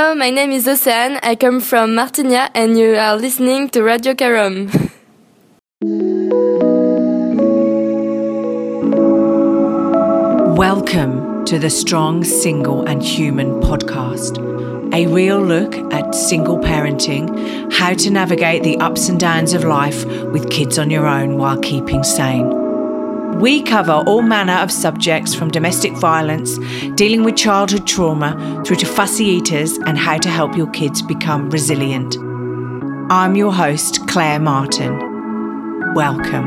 Hello, my name is Océane. I come from Martigna and you are listening to Radio Carom. Welcome to the Strong, Single and Human podcast. A real look at single parenting, how to navigate the ups and downs of life with kids on your own while keeping sane. We cover all manner of subjects from domestic violence, dealing with childhood trauma, through to fussy eaters and how to help your kids become resilient. I'm your host, Claire Martin. Welcome.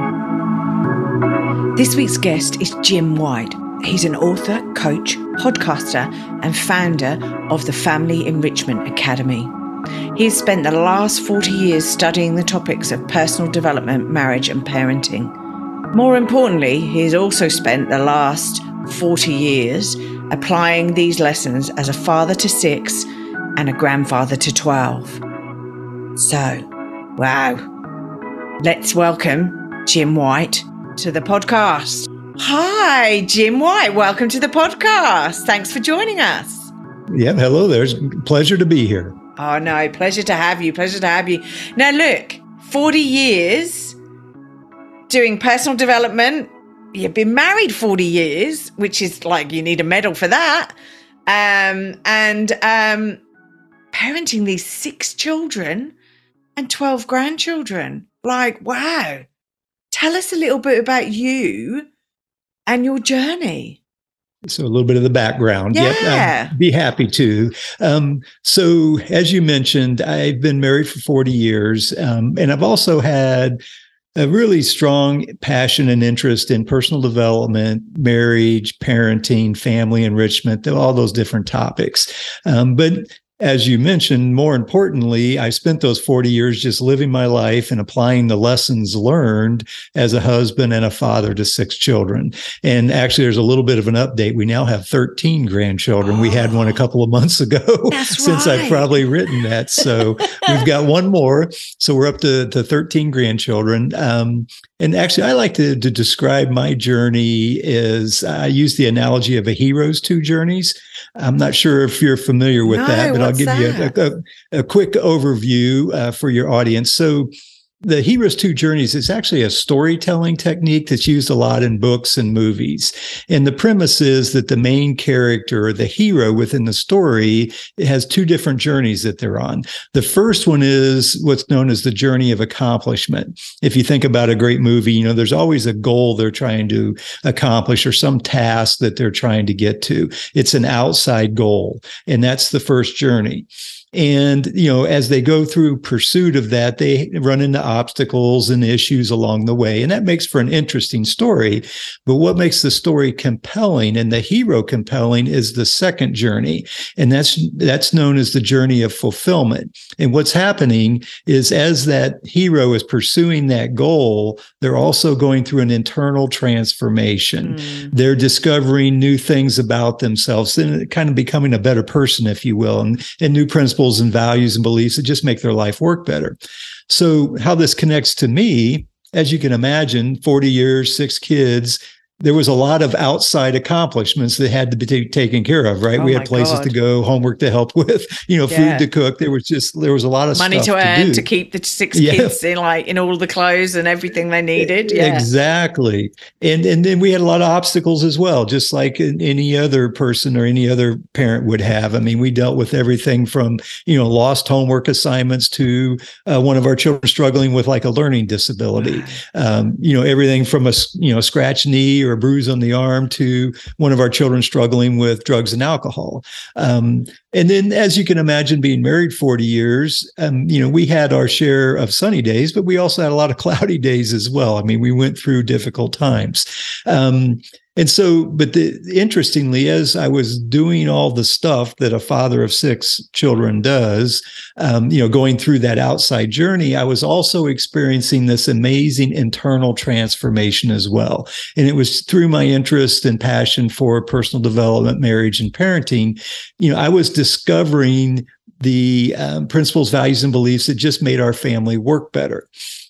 This week's guest is Jim White. He's an author, coach, podcaster, and founder of the Family Enrichment Academy. He has spent the last 40 years studying the topics of personal development, marriage, and parenting. More importantly, he's also spent the last 40 years applying these lessons as a father to six and a grandfather to 12. So, wow. Let's welcome Jim White to the podcast. Hi, Jim White. Welcome to the podcast. Thanks for joining us. Yeah, hello there. It's pleasure to be here. Oh, no, pleasure to have you. Pleasure to have you. Now, look, 40 years doing personal development. You've been married 40 years, which is like you need a medal for that. Um, and um, parenting these six children and 12 grandchildren. Like, wow. Tell us a little bit about you and your journey. So a little bit of the background. Yeah. Yep, I'd be happy to. Um, so as you mentioned, I've been married for 40 years. Um, and I've also had a really strong passion and interest in personal development, marriage, parenting, family enrichment, all those different topics. Um, but as you mentioned, more importantly, I spent those 40 years just living my life and applying the lessons learned as a husband and a father to six children. And actually, there's a little bit of an update. We now have 13 grandchildren. Oh, we had one a couple of months ago since right. I've probably written that. So we've got one more. So we're up to, to 13 grandchildren. Um, and actually, I like to, to describe my journey as I use the analogy of a hero's two journeys. I'm not sure if you're familiar with no, that, but I'll give that? you a, a, a, quick overview uh, for your audience. So, the Hero's Two Journeys is actually a storytelling technique that's used a lot in books and movies. And the premise is that the main character the hero within the story has two different journeys that they're on. The first one is what's known as the journey of accomplishment. If you think about a great movie, you know, there's always a goal they're trying to accomplish or some task that they're trying to get to. It's an outside goal. And that's the first journey. And, you know, as they go through pursuit of that, they run into obstacles and issues along the way. And that makes for an interesting story. But what makes the story compelling and the hero compelling is the second journey. And that's, that's known as the journey of fulfillment. And what's happening is as that hero is pursuing that goal, they're also going through an internal transformation. Mm. They're discovering new things about themselves and kind of becoming a better person, if you will, and, and new principles principles and values and beliefs that just make their life work better. So, how this connects to me, as you can imagine, 40 years, six kids, there was a lot of outside accomplishments that had to be t- taken care of, right? Oh we had places God. to go, homework to help with, you know, Yeah. food to cook. There was just there was a lot of Money to earn do. to, keep the six Yeah. kids in like in all the clothes and everything they needed. Yeah. Exactly. And and then we had a lot of obstacles as well, just like any other person or any other parent would have. I mean, we dealt with everything from, you know, lost homework assignments to uh, one of our children struggling with like a learning disability. Um, you know, everything from a you know, scratch knee or a bruise on the arm to one of our children struggling with drugs and alcohol. Um, and then, as you can imagine, being married 40 years, um, you know, we had our share of sunny days, but we also had a lot of cloudy days as well. I mean, we went through difficult times. Um, and so, but the, interestingly, as I was doing all the stuff that a father of six children does, um, you know, going through that outside journey, I was also experiencing this amazing internal transformation as well. And it was through my interest and passion for personal development, marriage, and parenting, you know, I was discovering the um, principles, values, and beliefs that just made our family work better.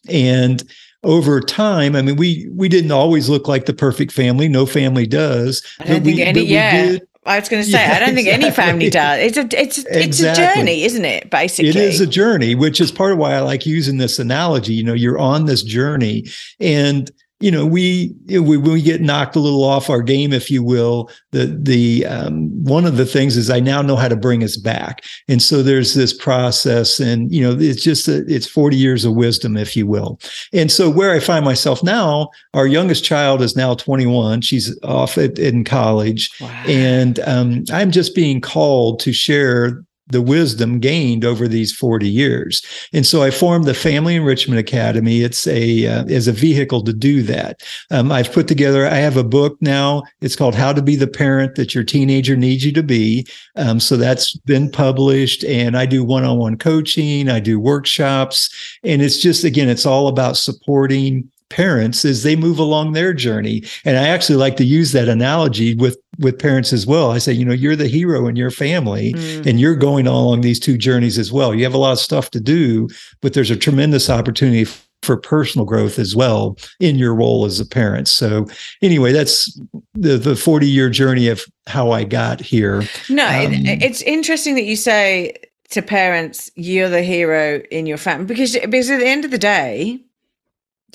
And over time, I mean, we we didn't always look like the perfect family. No family does. I don't think we, any- yeah. did- I was going to say, yeah, I don't think exactly. any family does. It's a it's it's exactly. a journey, isn't it? Basically, it is a journey, which is part of why I like using this analogy. You know, you're on this journey, and you know, we, we we get knocked a little off our game, if you will. The the um, one of the things is I now know how to bring us back, and so there's this process, and you know, it's just a, it's 40 years of wisdom, if you will. And so where I find myself now, our youngest child is now 21. She's off at, in college, wow. and um, I'm just being called to share the wisdom gained over these 40 years. And so I formed the Family Enrichment Academy. It's a uh, as a vehicle to do that. Um, I've put together. I have a book now. It's called How to Be the Parent That Your Teenager Needs You to Be. Um, so that's been published, and I do one-on-one coaching. I do workshops, and it's just again, it's all about supporting parents as they move along their journey. And I actually like to use that analogy with with parents as well. I say, you know, you're the hero in your family mm. and you're going along these two journeys as well. You have a lot of stuff to do, but there's a tremendous opportunity for personal growth as well in your role as a parent. So anyway, that's the the 40 year journey of how I got here. No, um, it's interesting that you say to parents, you're the hero in your family because because at the end of the day,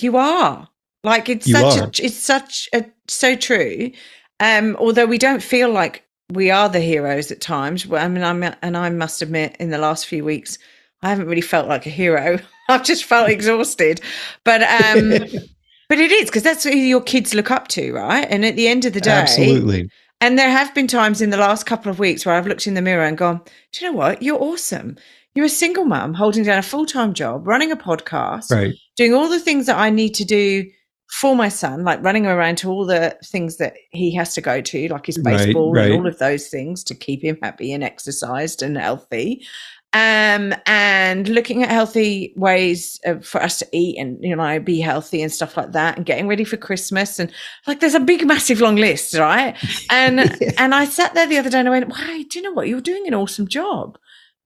you are. Like it's you such are. a it's such a so true. Um, although we don't feel like we are the heroes at times. I mean, I'm and I must admit, in the last few weeks, I haven't really felt like a hero. I've just felt exhausted. But um, but it is because that's who your kids look up to, right? And at the end of the day, absolutely. And there have been times in the last couple of weeks where I've looked in the mirror and gone, "Do you know what? You're awesome. You're a single mum holding down a full time job, running a podcast, right. doing all the things that I need to do for my son, like running around to all the things that he has to go to, like his baseball right, right. and all of those things to keep him happy and exercised and healthy. Um, and looking at healthy ways for us to eat and you know be healthy and stuff like that, and getting ready for Christmas and like there's a big, massive, long list, right? And yeah. and I sat there the other day and I went, "Why? Do you know what? You're doing an awesome job."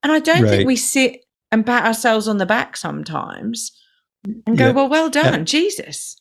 And I don't right. think we sit and pat ourselves on the back sometimes and go, yeah. well, well done, yeah. Jesus.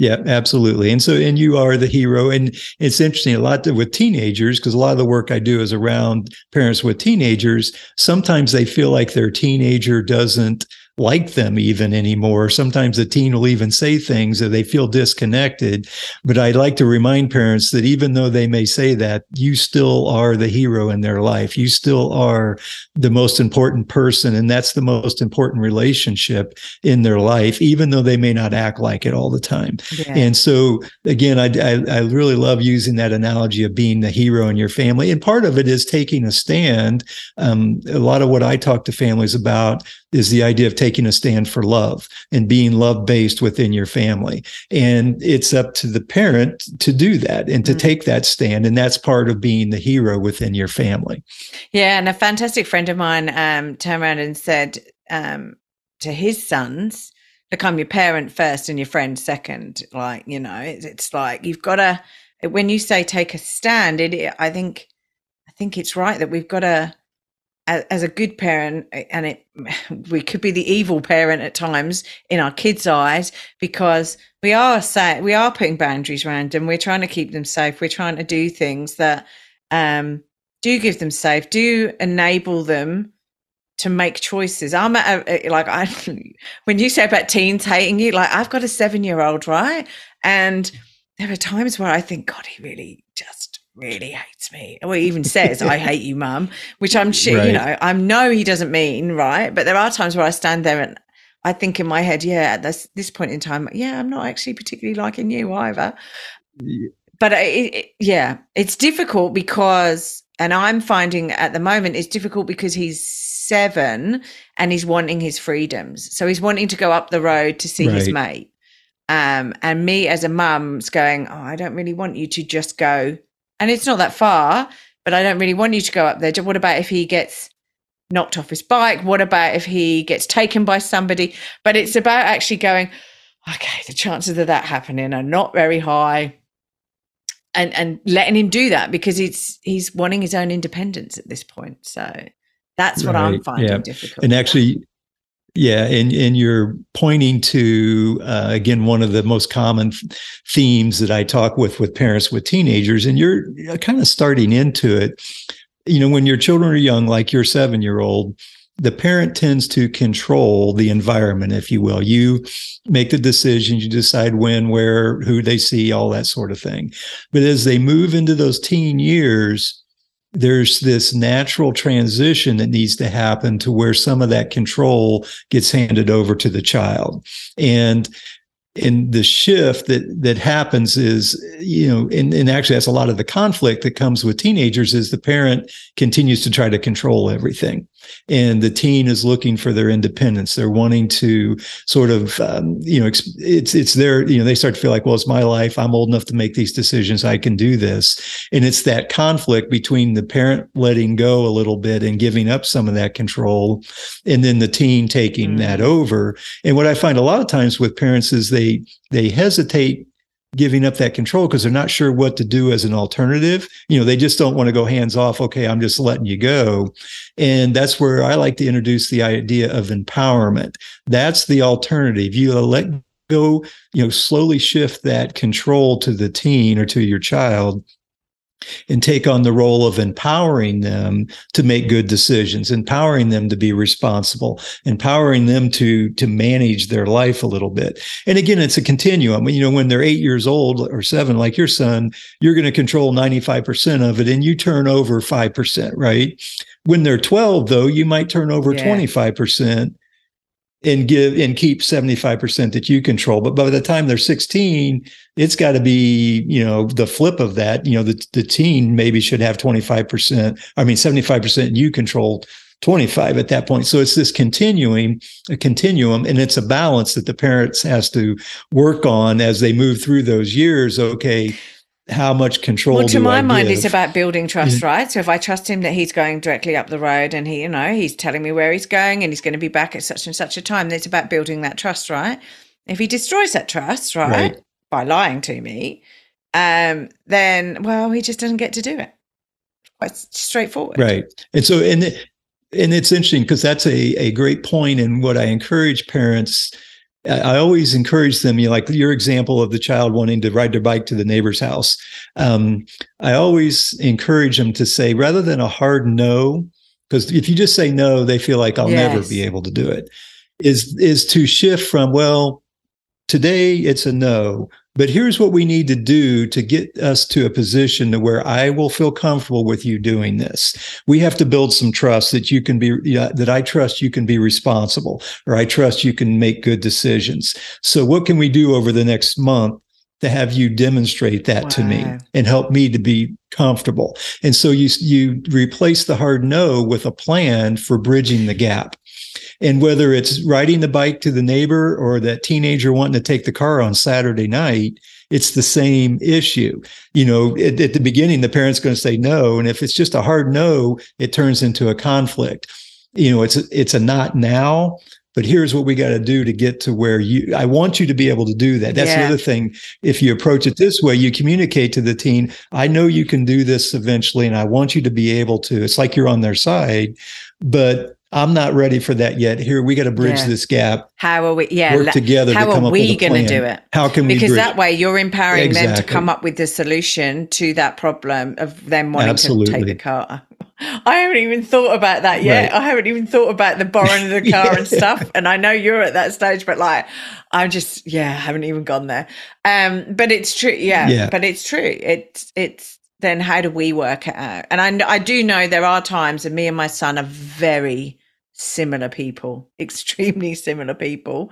Yeah, absolutely. And so, and you are the hero. And it's interesting a lot with teenagers, because a lot of the work I do is around parents with teenagers. Sometimes they feel like their teenager doesn't like them even anymore. Sometimes the teen will even say things that they feel disconnected. But I like to remind parents that even though they may say that, you still are the hero in their life. You still are the most important person. And that's the most important relationship in their life, even though they may not act like it all the time. Yeah. And so, again, I, I, I really love using that analogy of being the hero in your family. And part of it is taking a stand. Um, a lot of what I talk to families about is the idea of taking a stand for love and being love based within your family. And it's up to the parent to do that and to mm. take that stand. And that's part of being the hero within your family. Yeah. And a fantastic friend of mine um, turned around and said um, to his sons, Look, I'm your parent first and your friend second. Like, you know, it's, it's like you've got to, when you say take a stand, it, I think, I think it's right that we've got to as, a good parent, and it we could be the evil parent at times in our kids' eyes because we are say, we are putting boundaries around them. We're trying to keep them safe. We're trying to do things that um, do give them safe, do enable them to make choices. I'm at a, like I when you say about teens hating you, like I've got a seven year old, right? And there are times where I think, God, he really just really hates me or even says i hate you mum which i'm sure right. you know i know he doesn't mean right but there are times where i stand there and i think in my head yeah at this, this point in time yeah i'm not actually particularly liking you either yeah. but it, it, yeah it's difficult because and i'm finding at the moment it's difficult because he's seven and he's wanting his freedoms so he's wanting to go up the road to see right. his mate um, and me as a mum's going oh i don't really want you to just go and it's not that far, but I don't really want you to go up there. What about if he gets knocked off his bike? What about if he gets taken by somebody? But it's about actually going, okay, the chances of that happening are not very high. And and letting him do that because he's he's wanting his own independence at this point. So that's what right. I'm finding yeah. difficult. And actually Yeah, and and you're pointing to uh, again one of the most common themes that I talk with with parents with teenagers, and you're kind of starting into it. You know, when your children are young, like your seven year old, the parent tends to control the environment, if you will. You make the decisions, you decide when, where, who they see, all that sort of thing. But as they move into those teen years, there's this natural transition that needs to happen to where some of that control gets handed over to the child. And and the shift that that happens is you know and, and actually that's a lot of the conflict that comes with teenagers is the parent continues to try to control everything and the teen is looking for their independence. They're wanting to sort of um, you know it's it's their you know they start to feel like well it's my life. I'm old enough to make these decisions. I can do this. And it's that conflict between the parent letting go a little bit and giving up some of that control and then the teen taking mm. that over. And what i find a lot of times with parents is they they hesitate giving up that control because they're not sure what to do as an alternative. You know, they just don't want to go hands off. Okay, I'm just letting you go. And that's where I like to introduce the idea of empowerment. That's the alternative. You let go, you know, slowly shift that control to the teen or to your child and take on the role of empowering them to make good decisions empowering them to be responsible empowering them to to manage their life a little bit. And again it's a continuum. You know when they're 8 years old or 7 like your son you're going to control 95% of it and you turn over 5% right? When they're 12 though you might turn over yeah. 25% and give and keep 75% that you control. But by the time they're 16 it's got to be you know the flip of that. You know the, the teen maybe should have 25% i mean 75% you control 25 at that point. So it's this continuing a continuum and it's a balance that the parents has to work on as they move through those years. Okay how much control well to my I mind give? it's about building trust right? So if i trust him that he's going directly up the road and he you know he's telling me where he's going and he's going to be back at such and such a time it's about building that trust right? If he destroys that trust right, right. by lying to me um then well he just doesn't get to do it. Quite straightforward. Right. And so and and it's interesting because that's a, a great point and what i encourage parents I always encourage them, you know, like your example of the child wanting to ride their bike to the neighbor's house. Um, I always encourage them to say, rather than a hard no, because if you just say no, they feel like I'll yes. never be able to do it. Is is to shift from well, today it's a no, but here's what we need to do to get us to a position to where I will feel comfortable with you doing this. We have to build some trust that you can be, that I trust you can be responsible, or I trust you can make good decisions. So, what can we do over the next month to have you demonstrate that wow. to me and help me to be comfortable. And so you you replace the hard no with a plan for bridging the gap. And whether it's riding the bike to the neighbor or that teenager wanting to take the car on Saturday night, it's the same issue. You know, at, at the beginning, the parent's going to say no. And if it's just a hard no, it turns into a conflict. You know, it's a, it's a not now, but here's what we got to do to get to where you i want you to be able to do that that's yeah. the other thing if you approach it this way you communicate to the teen i know you can do this eventually and i want you to be able to it's like you're on their side but I'm not ready for that yet. Here, we got to bridge yeah. this gap. How are we? Yeah, work together. How to are we going to do it? How can we? Because that way, you're empowering exactly. them to come up with the solution to that problem of them wanting Absolutely. to take the car. I haven't even thought about that yet. Right. I haven't even thought about the borrowing of the car yeah. and stuff. And I know you're at that stage, but like, I'm just, yeah, I haven't even gone there. Um, but it's true, yeah, yeah. But it's true. It's it's then how do we work it out? And I, I do know there are times, and me and my son are very similar people, extremely similar people.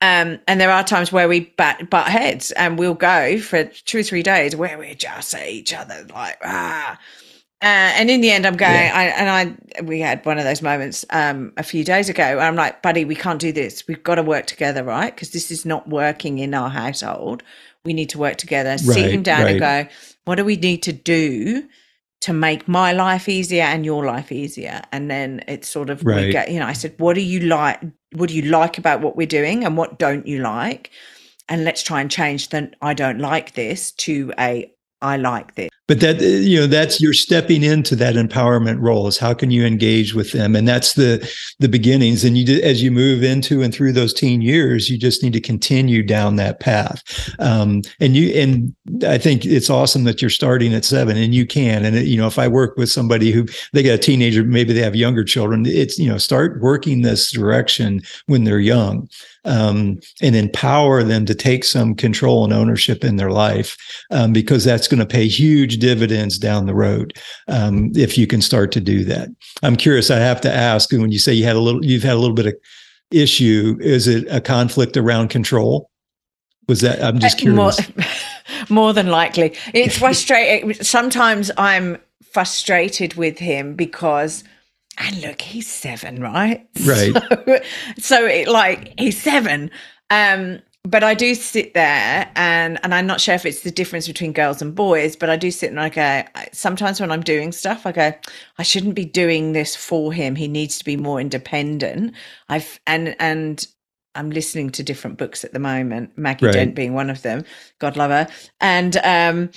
Um, and there are times where we bat, butt heads and we'll go for two or three days where we just at each other like, ah. Uh, and in the end, I'm going, yeah. I, and I, we had one of those moments um, a few days ago. And I'm like, buddy, we can't do this. We've got to work together, right? Because this is not working in our household. We need to work together. Right, Sit him down right. and go, what do we need to do to make my life easier and your life easier? And then it's sort of right. we get you know i said what do you like what do you like about what we're doing and what don't you like? And let's try and change the i don't like this to a i like this but that you know that's you're stepping into that empowerment role is how can you engage with them? And that's the the beginnings. And you as you move into and through those teen years you just need to continue down that path. Um, and you and i think it's awesome that you're starting at seven and you can. And it, you know if i work with somebody who they got a teenager maybe they have younger children it's you know start working this direction when they're young um, and empower them to take some control and ownership in their life um, because that's going to pay huge dividends down the road um, if you can start to do that. I'm curious. I have to ask when you say you had a little, you've had a little bit of issue. Is it a conflict around control? Was that? I'm just uh, curious. More, more than likely, it's frustrating. Sometimes I'm frustrated with him because and look, he's seven, right? Right. So, so it like he's seven. Um, but I do sit there and and I'm not sure if it's the difference between girls and boys, but I do sit and I go, sometimes when I'm doing stuff, I go, I shouldn't be doing this for him. He needs to be more independent. I've and and I'm listening to different books at the moment, Maggie right. Dent being one of them. God love her. And um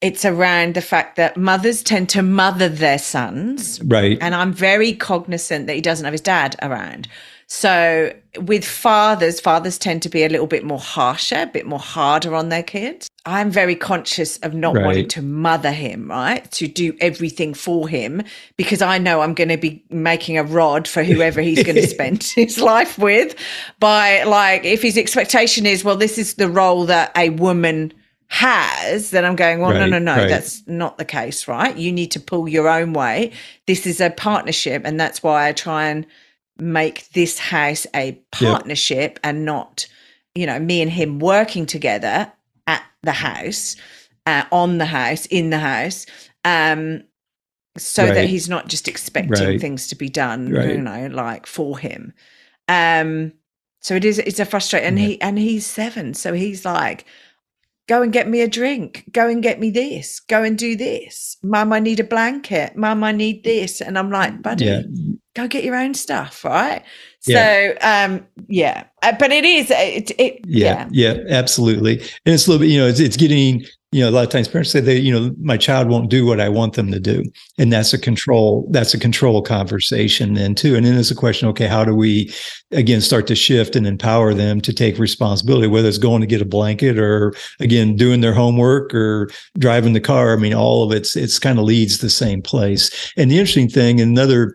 it's around the fact that mothers tend to mother their sons. Right. And I'm very cognizant that he doesn't have his dad around. So with fathers, fathers tend to be a little bit more harsher, a bit more harder on their kids. I'm very conscious of not right. wanting to mother him, right? To do everything for him because I know I'm going to be making a rod for whoever he's going to spend his life with. By like, if his expectation is, well, this is the role that a woman has, then I'm going, well, right, no, no, no, right. that's not the case, right? You need to pull your own way. This is a partnership. And that's why I try and make this house a partnership yep. and not, you know, me and him working together at the house, uh, on the house, in the house. Um, so right. that he's not just expecting things to be done, you know, like for him. Um, so it is, it's a frustrating, and he, and he's seven. So he's like, Go and get me a drink. Go and get me this. Go and do this. Mum, I need a blanket. Mum, I need this. And I'm like, buddy, yeah. Go get your own stuff, right? Yeah. So, um, yeah, uh, but it is, it, it yeah, yeah, yeah, absolutely. And it's a little bit, you know, it's, it's getting you know a lot of times parents say they you know my child won't do what i want them to do and that's a control that's a control conversation then too and then it's a question okay how do we again start to shift and empower them to take responsibility whether it's going to get a blanket or again doing their homework or driving the car i mean all of it's it's kind of leads the same place and the interesting thing another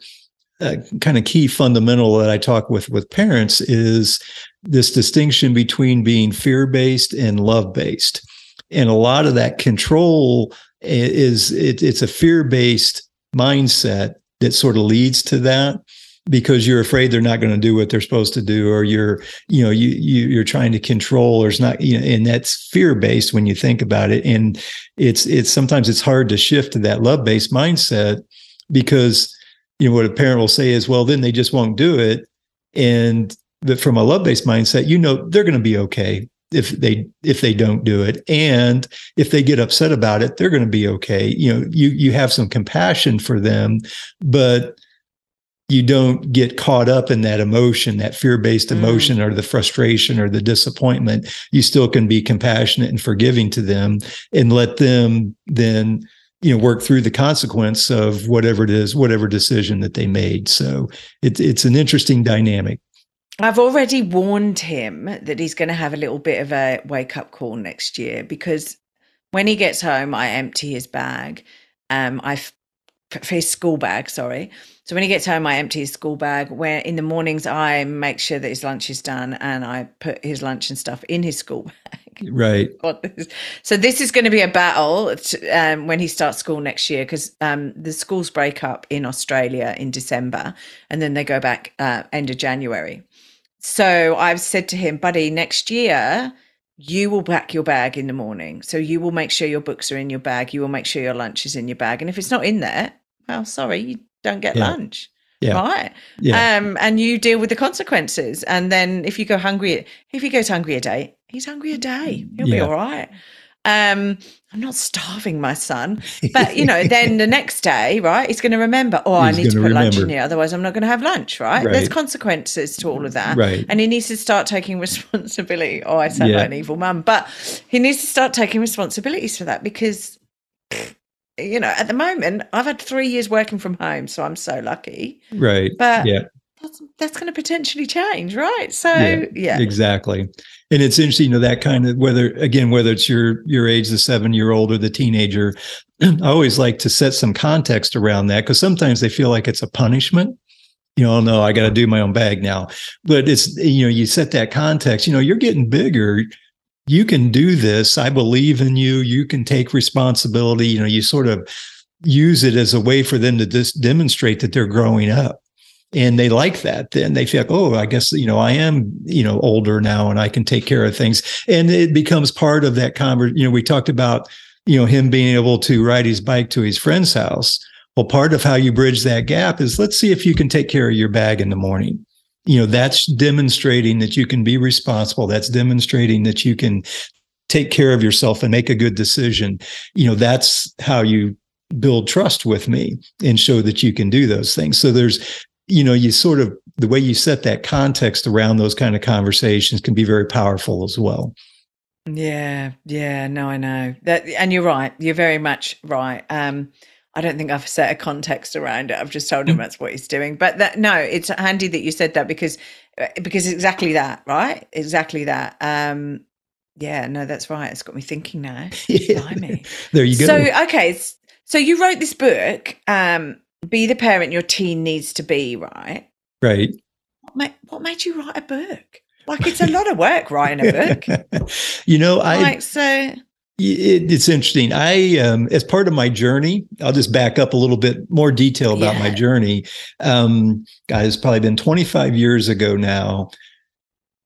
uh, kind of key fundamental that i talk with with parents is this distinction between being fear based and love based and a lot of that control is it, it's a fear-based mindset that sort of leads to that because you're afraid they're not going to do what they're supposed to do or you're you know you, you you're trying to control or it's not you know and that's fear based when you think about it. And it's it's sometimes it's hard to shift to that love based mindset because you know what a parent will say is well then they just won't do it and that from a love based mindset you know they're going to be okay if they if they don't do it and if they get upset about it they're going to be okay you know you you have some compassion for them but you don't get caught up in that emotion that fear-based mm. emotion mm. or the frustration or the disappointment you still can be compassionate and forgiving to them and let them then you know work through the consequence of whatever it is whatever decision that they made so it's it's an interesting dynamic I've already warned him that he's going to have a little bit of a wake up call next year because when he gets home, I empty his bag. Um, I his school bag, sorry. So when he gets home, I empty his school bag. Where in the mornings, I make sure that his lunch is done and I put his lunch and stuff in his school bag. Right. so this is going to be a battle to, um, when he starts school next year because um, the schools break up in Australia in December and then they go back uh, end of January. So I've said to him, buddy, next year you will pack your bag in the morning. So you will make sure your books are in your bag. You will make sure your lunch is in your bag. And if it's not in there, well, sorry, you don't get yeah. lunch. Yeah. Right. Yeah. Um, and you deal with the consequences. And then if you go hungry, if he goes hungry a day, he's hungry a day. He'll yeah. be all right. Um, I'm not starving my son, but you know, then the next day, right, he's going to remember. Oh, he's I need to put remember. lunch in here, otherwise I'm not going to have lunch. Right? right? There's consequences to all of that, right? And he needs to start taking responsibility. Oh, I sound yeah. like an evil mum, but he needs to start taking responsibilities for that because you know, at the moment, I've had three years working from home, so I'm so lucky. Right. But yeah. that's, that's going to potentially change, right? So, Yeah, yeah. Exactly. And it's interesting, you know, that kind of whether again, whether it's your your age, the seven year old or the teenager, I always like to set some context around that because sometimes they feel like it's a punishment. You know, "Oh, no, I got to do my own bag now. But it's you know, you set that context. You know, you're getting bigger. You can do this. I believe in you. You can take responsibility. You know, you sort of use it as a way for them to just demonstrate that they're growing up and they like that then they feel like oh i guess you know i am you know older now and i can take care of things and it becomes part of that conversation you know we talked about you know him being able to ride his bike to his friend's house well part of how you bridge that gap is let's see if you can take care of your bag in the morning you know that's demonstrating that you can be responsible. That's demonstrating that you can take care of yourself and make a good decision. You know that's how you build trust with me and show that you can do those things. So there's you know you sort of the way you set that context around those kind of conversations can be very powerful as well. Yeah, yeah, no, I know. That, and you're right. You're very much right. Um, I don't think I've set a context around it. I've just told him that's what he's doing. But that, no, it's handy that you said that because uh, because exactly that, right? Exactly that. Um, yeah, no, that's right. It's got me thinking now. Blimey. there you go So okay, so you wrote this book, um, "Be the Parent Your Teen Needs to Be," right? right What made, what made you write a book? Like it's a lot of work writing a book. you know i Like so, it, it's interesting. I um as part of my journey i'll just back up a little bit more detail about my journey. Um it's probably been 25 years ago now.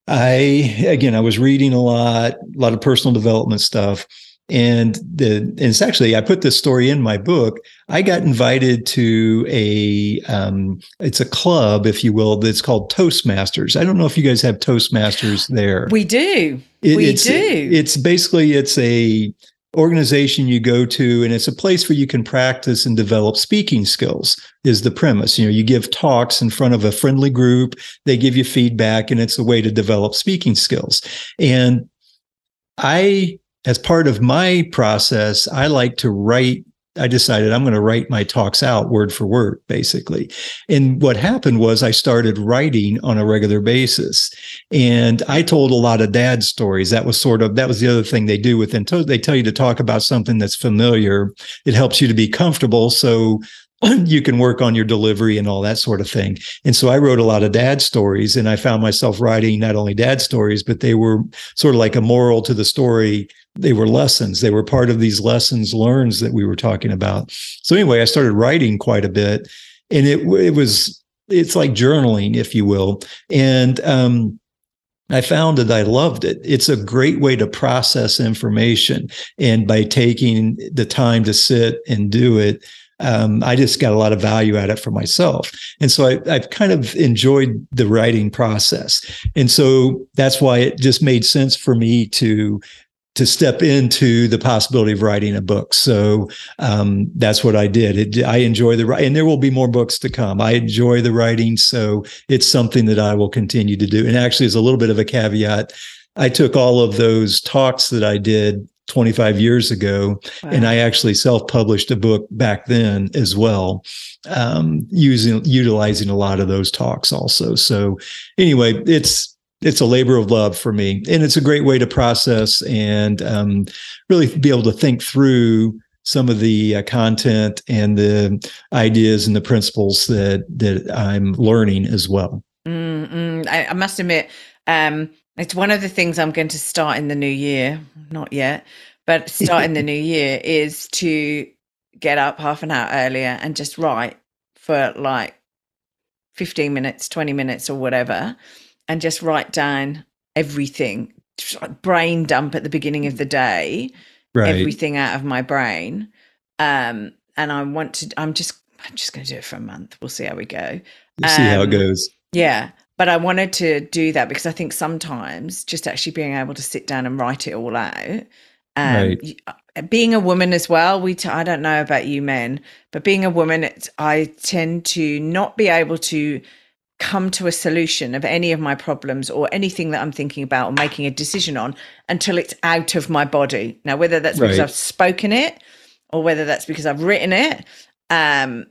I again i was reading a lot a lot of personal development stuff and the and it's actually i put this story in my book i got invited to a um it's a club if you will that's called toastmasters i don't know if you guys have toastmasters there we do. it- we it's, do. It's basically it's a organization you go to, and it's a place where you can practice and develop speaking skills. Is the premise? You know, you give talks in front of a friendly group. They give you feedback, and it's a way to develop speaking skills. And I, as part of my process, I like to write. I decided I'm going to write my talks out word for word, basically. And what happened was I started writing on a regular basis. And I told a lot of dad stories. That was sort of that was the other thing they do within to- they tell you to talk about something that's familiar. It helps you to be comfortable so you can work on your delivery and all that sort of thing. And so I wrote a lot of dad stories and I found myself writing not only dad stories, but they were sort of like a moral to the story. They were lessons. They were part of these lessons learned that we were talking about. So anyway, I started writing quite a bit and it it was it's like journaling, if you will. And um I found that I loved it. It's a great way to process information. And by taking the time to sit and do it, um, I just got a lot of value out of it for myself. And so I, I've kind of enjoyed the writing process. And so that's why it just made sense for me to to step into the possibility of writing a book. So um, that's what I did. It, I enjoy the and there will be more books to come. I enjoy the writing, so it's something that I will continue to do. And actually, as a little bit of a caveat, I took all of those talks that I did 25 years ago, and I actually self-published a book back then as well, um, using utilizing a lot of those talks also. So anyway, it's it's a labor of love for me, and it's a great way to process and um, really be able to think through some of the uh, content and the ideas and the principles that that I'm learning as well. Mm, mm. I, I must admit, um, it's one of the things I'm going to start in the new year. Not yet, but start in the new year is to get up half an hour earlier and just write for like 15 minutes, 20 minutes, or whatever, and just write down everything like brain dump at the beginning of the day, Right. everything out of my brain. Um, and I want to. I'm just. I'm just going to do it for a month. We'll see how we go. You see how it um, goes. Yeah. But I wanted to do that because I think sometimes just actually being able to sit down and write it all out. Um, Right. uh, being a woman as well, we t- I don't know about you men, but being a woman, it's, I tend to not be able to come to a solution of any of my problems or anything that I'm thinking about or making a decision on until it's out of my body. Now, whether that's because I've spoken it or whether that's because I've written it. Um,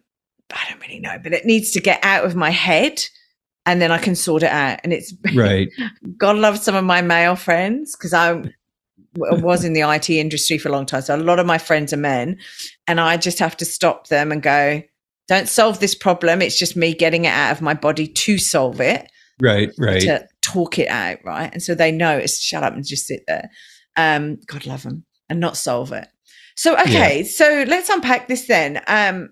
I don't really know, but it needs to get out of my head and then I can sort it out. And it's right. God love some of my male friends because I was in the IT industry for a long time. So a lot of my friends are men, and I just have to stop them and go, don't solve this problem. It's just me getting it out of my body to solve it. Right, right. To talk it out, right? And so they know it's shut up and just sit there. Um, God love them and not solve it. So okay, yeah. so let's unpack this then. Um,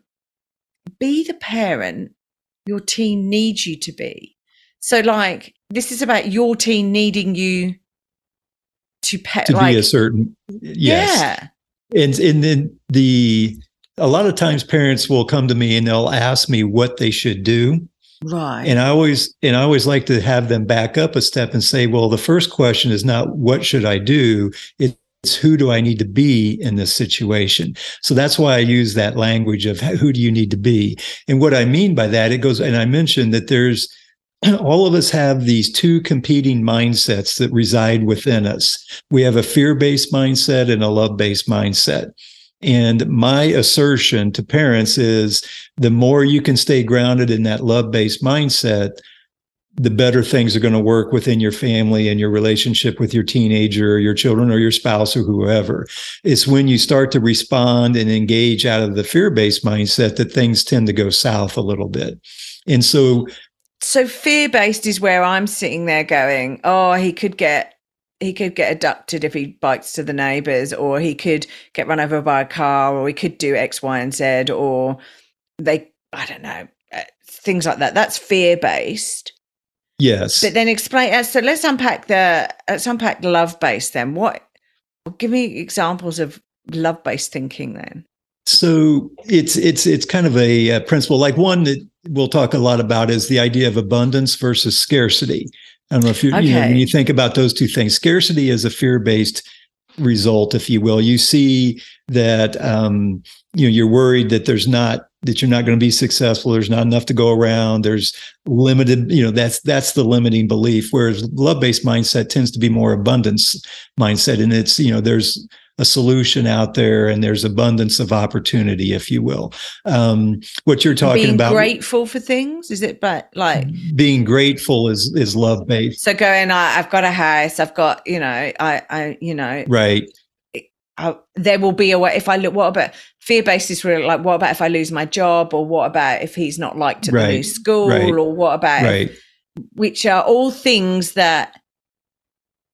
be the parent your teen needs you to be. So like this is about your team needing you to pet to like, be a certain yes. Yeah. And and then the a lot of times parents will come to me and they'll ask me what they should do. Right. And I always and I always like to have them back up a step and say, well, the first question is not what should I do? It's who do I need to be in this situation? So that's why I use that language of who do you need to be? And what I mean by that, it goes, and I mentioned that there's all of us have these two competing mindsets that reside within us. We have a fear based mindset and a love based mindset. And my assertion to parents is the more you can stay grounded in that love based mindset, the better things are going to work within your family and your relationship with your teenager or your children or your spouse or whoever. It's when you start to respond and engage out of the fear based mindset that things tend to go south a little bit. And so, so fear based is where I'm sitting there going, oh, he could get he could get abducted if he bites to the neighbors, or he could get run over by a car, or he could do X, Y, and Z, or they, I don't know, uh, things like that. That's fear based. Yes. But then explain. Uh, so let's unpack the let's unpack love based. Then what? Give me examples of love based thinking. Then. So it's it's it's kind of a, a principle. Like one that we'll talk a lot about is the idea of abundance versus scarcity. I don't know if you, okay. you know, when you think about those two things, scarcity is a fear based result, if you will. You see that um, you know you're worried that there's not that you're not going to be successful. There's not enough to go around. There's limited. You know that's that's the limiting belief. Whereas love based mindset tends to be more abundance mindset, and it's you know there's a solution out there and there's abundance of opportunity if you will um, what you're talking being about grateful for things is it but like being grateful is is love based so going I, i've got a house i've got you know i i you know right I, there will be a way if i look what about fear based is really like what about if i lose my job or what about if he's not liked at right. the new school right. or what about right. If, which are all things that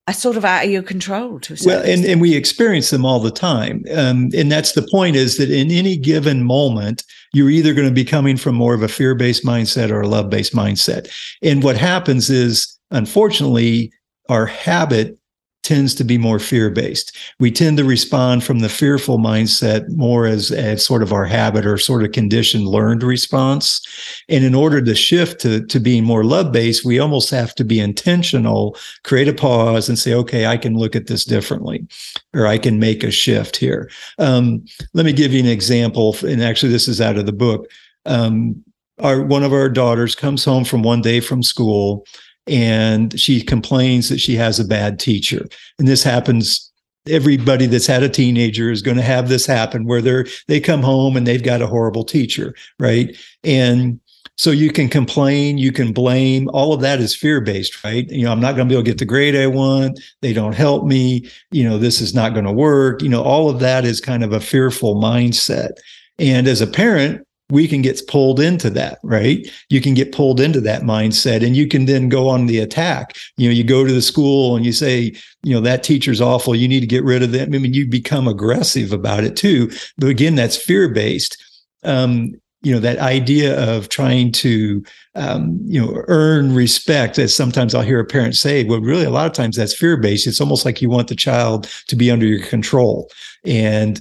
are sort of out of your control to well and, and we experience them all the time um, and that's the point is that in any given moment you're either going to be coming from more of a fear-based mindset or a love-based mindset and what happens is unfortunately our habit tends to be more fear based. We tend to respond from the fearful mindset more as, as sort of our habit or sort of conditioned learned response. And in order to shift to, to being more love based, we almost have to be intentional, create a pause and say, okay, I can look at this differently, or I can make a shift here. Um, let me give you an example. And actually, this is out of the book. Um, our, one of our daughters comes home from one day from school and she complains that she has a bad teacher. And this happens everybody that's had a teenager is going to have this happen where they're they come home and they've got a horrible teacher, right? And so you can complain, you can blame, all of that is fear-based, right? You know, I'm not going to be able to get the grade I want. They don't help me. You know, this is not going to work. You know, all of that is kind of a fearful mindset. And as a parent, we can get pulled into that, right? You can get pulled into that mindset and you can then go on the attack. You know, you go to the school and you say, you know, that teacher's awful. You need to get rid of them. I mean, you become aggressive about it too. But again, that's fear based. Um, you know, that idea of trying to, um, you know, earn respect, as sometimes I'll hear a parent say, well, really, a lot of times that's fear based. It's almost like you want the child to be under your control. And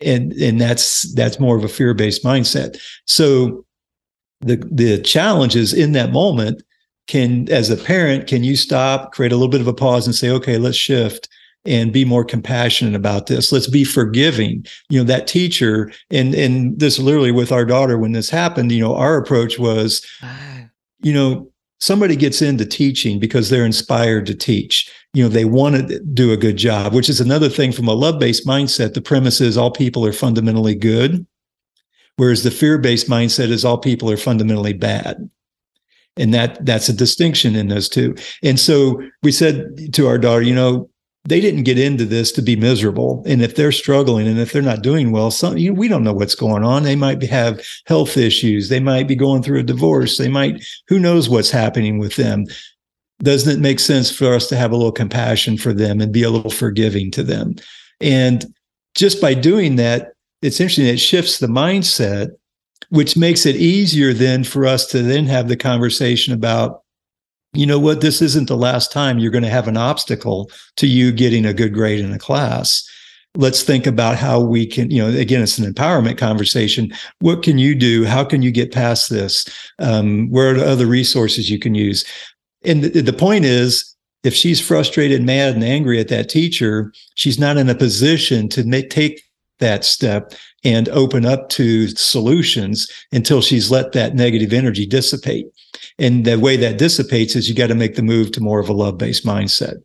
and and that's that's more of a fear-based mindset. So the the challenge is in that moment can as a parent can you stop create a little bit of a pause and say okay let's shift and be more compassionate about this. Let's be forgiving. You know that teacher and and this literally with our daughter when this happened you know our approach was you know somebody gets into teaching because they're inspired to teach you know they want to do a good job which is another thing from a love-based mindset. The premise is all people are fundamentally good whereas the fear-based mindset is all people are fundamentally bad. And that that's a distinction in those two. And so we said to our daughter you know they didn't get into this to be miserable. And if they're struggling and if they're not doing well some you know, we don't know what's going on. They might have health issues. They might be going through a divorce. They might who knows what's happening with them doesn't it make sense for us to have a little compassion for them and be a little forgiving to them? And just by doing that it's interesting it shifts the mindset which makes it easier then for us to then have the conversation about you know what this isn't the last time you're going to have an obstacle to you getting a good grade in a class. Let's think about how we can you know again it's an empowerment conversation. What can you do? How can you get past this? Um, where are the other resources you can use and the, the point is if she's frustrated mad and angry at that teacher she's not in a position to make, take that step and open up to solutions until she's let that negative energy dissipate. And the way that dissipates is you got to make the move to more of a love based mindset.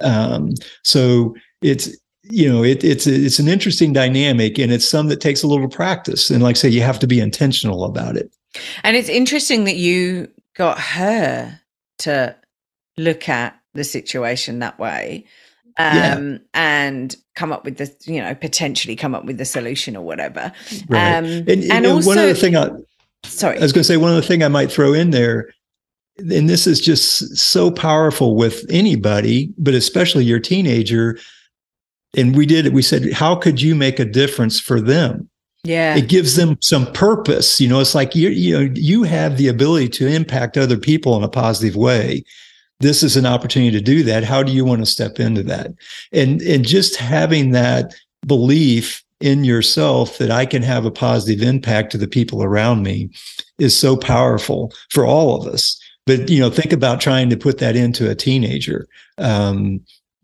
Um, so it's you know it, it's it's an interesting dynamic and it's some that takes a little practice and like I say you have to be intentional about it and it's interesting that you got her to look at the situation that way um, yeah. and come up with the you know potentially come up with the solution or whatever right. Um, and, and, and also, one other thing i sorry i was going to say one other thing i might throw in there and this is just so powerful with anybody but especially your teenager and we did it we said how could you make a difference for them yeah. It gives them some purpose you know it's like you you know you have the ability to impact other people in a positive way. This is an opportunity to do that. How do you want to step into that? And and just having that belief in yourself that i can have a positive impact to the people around me is so powerful for all of us. But you know think about trying to put that into a teenager. Um,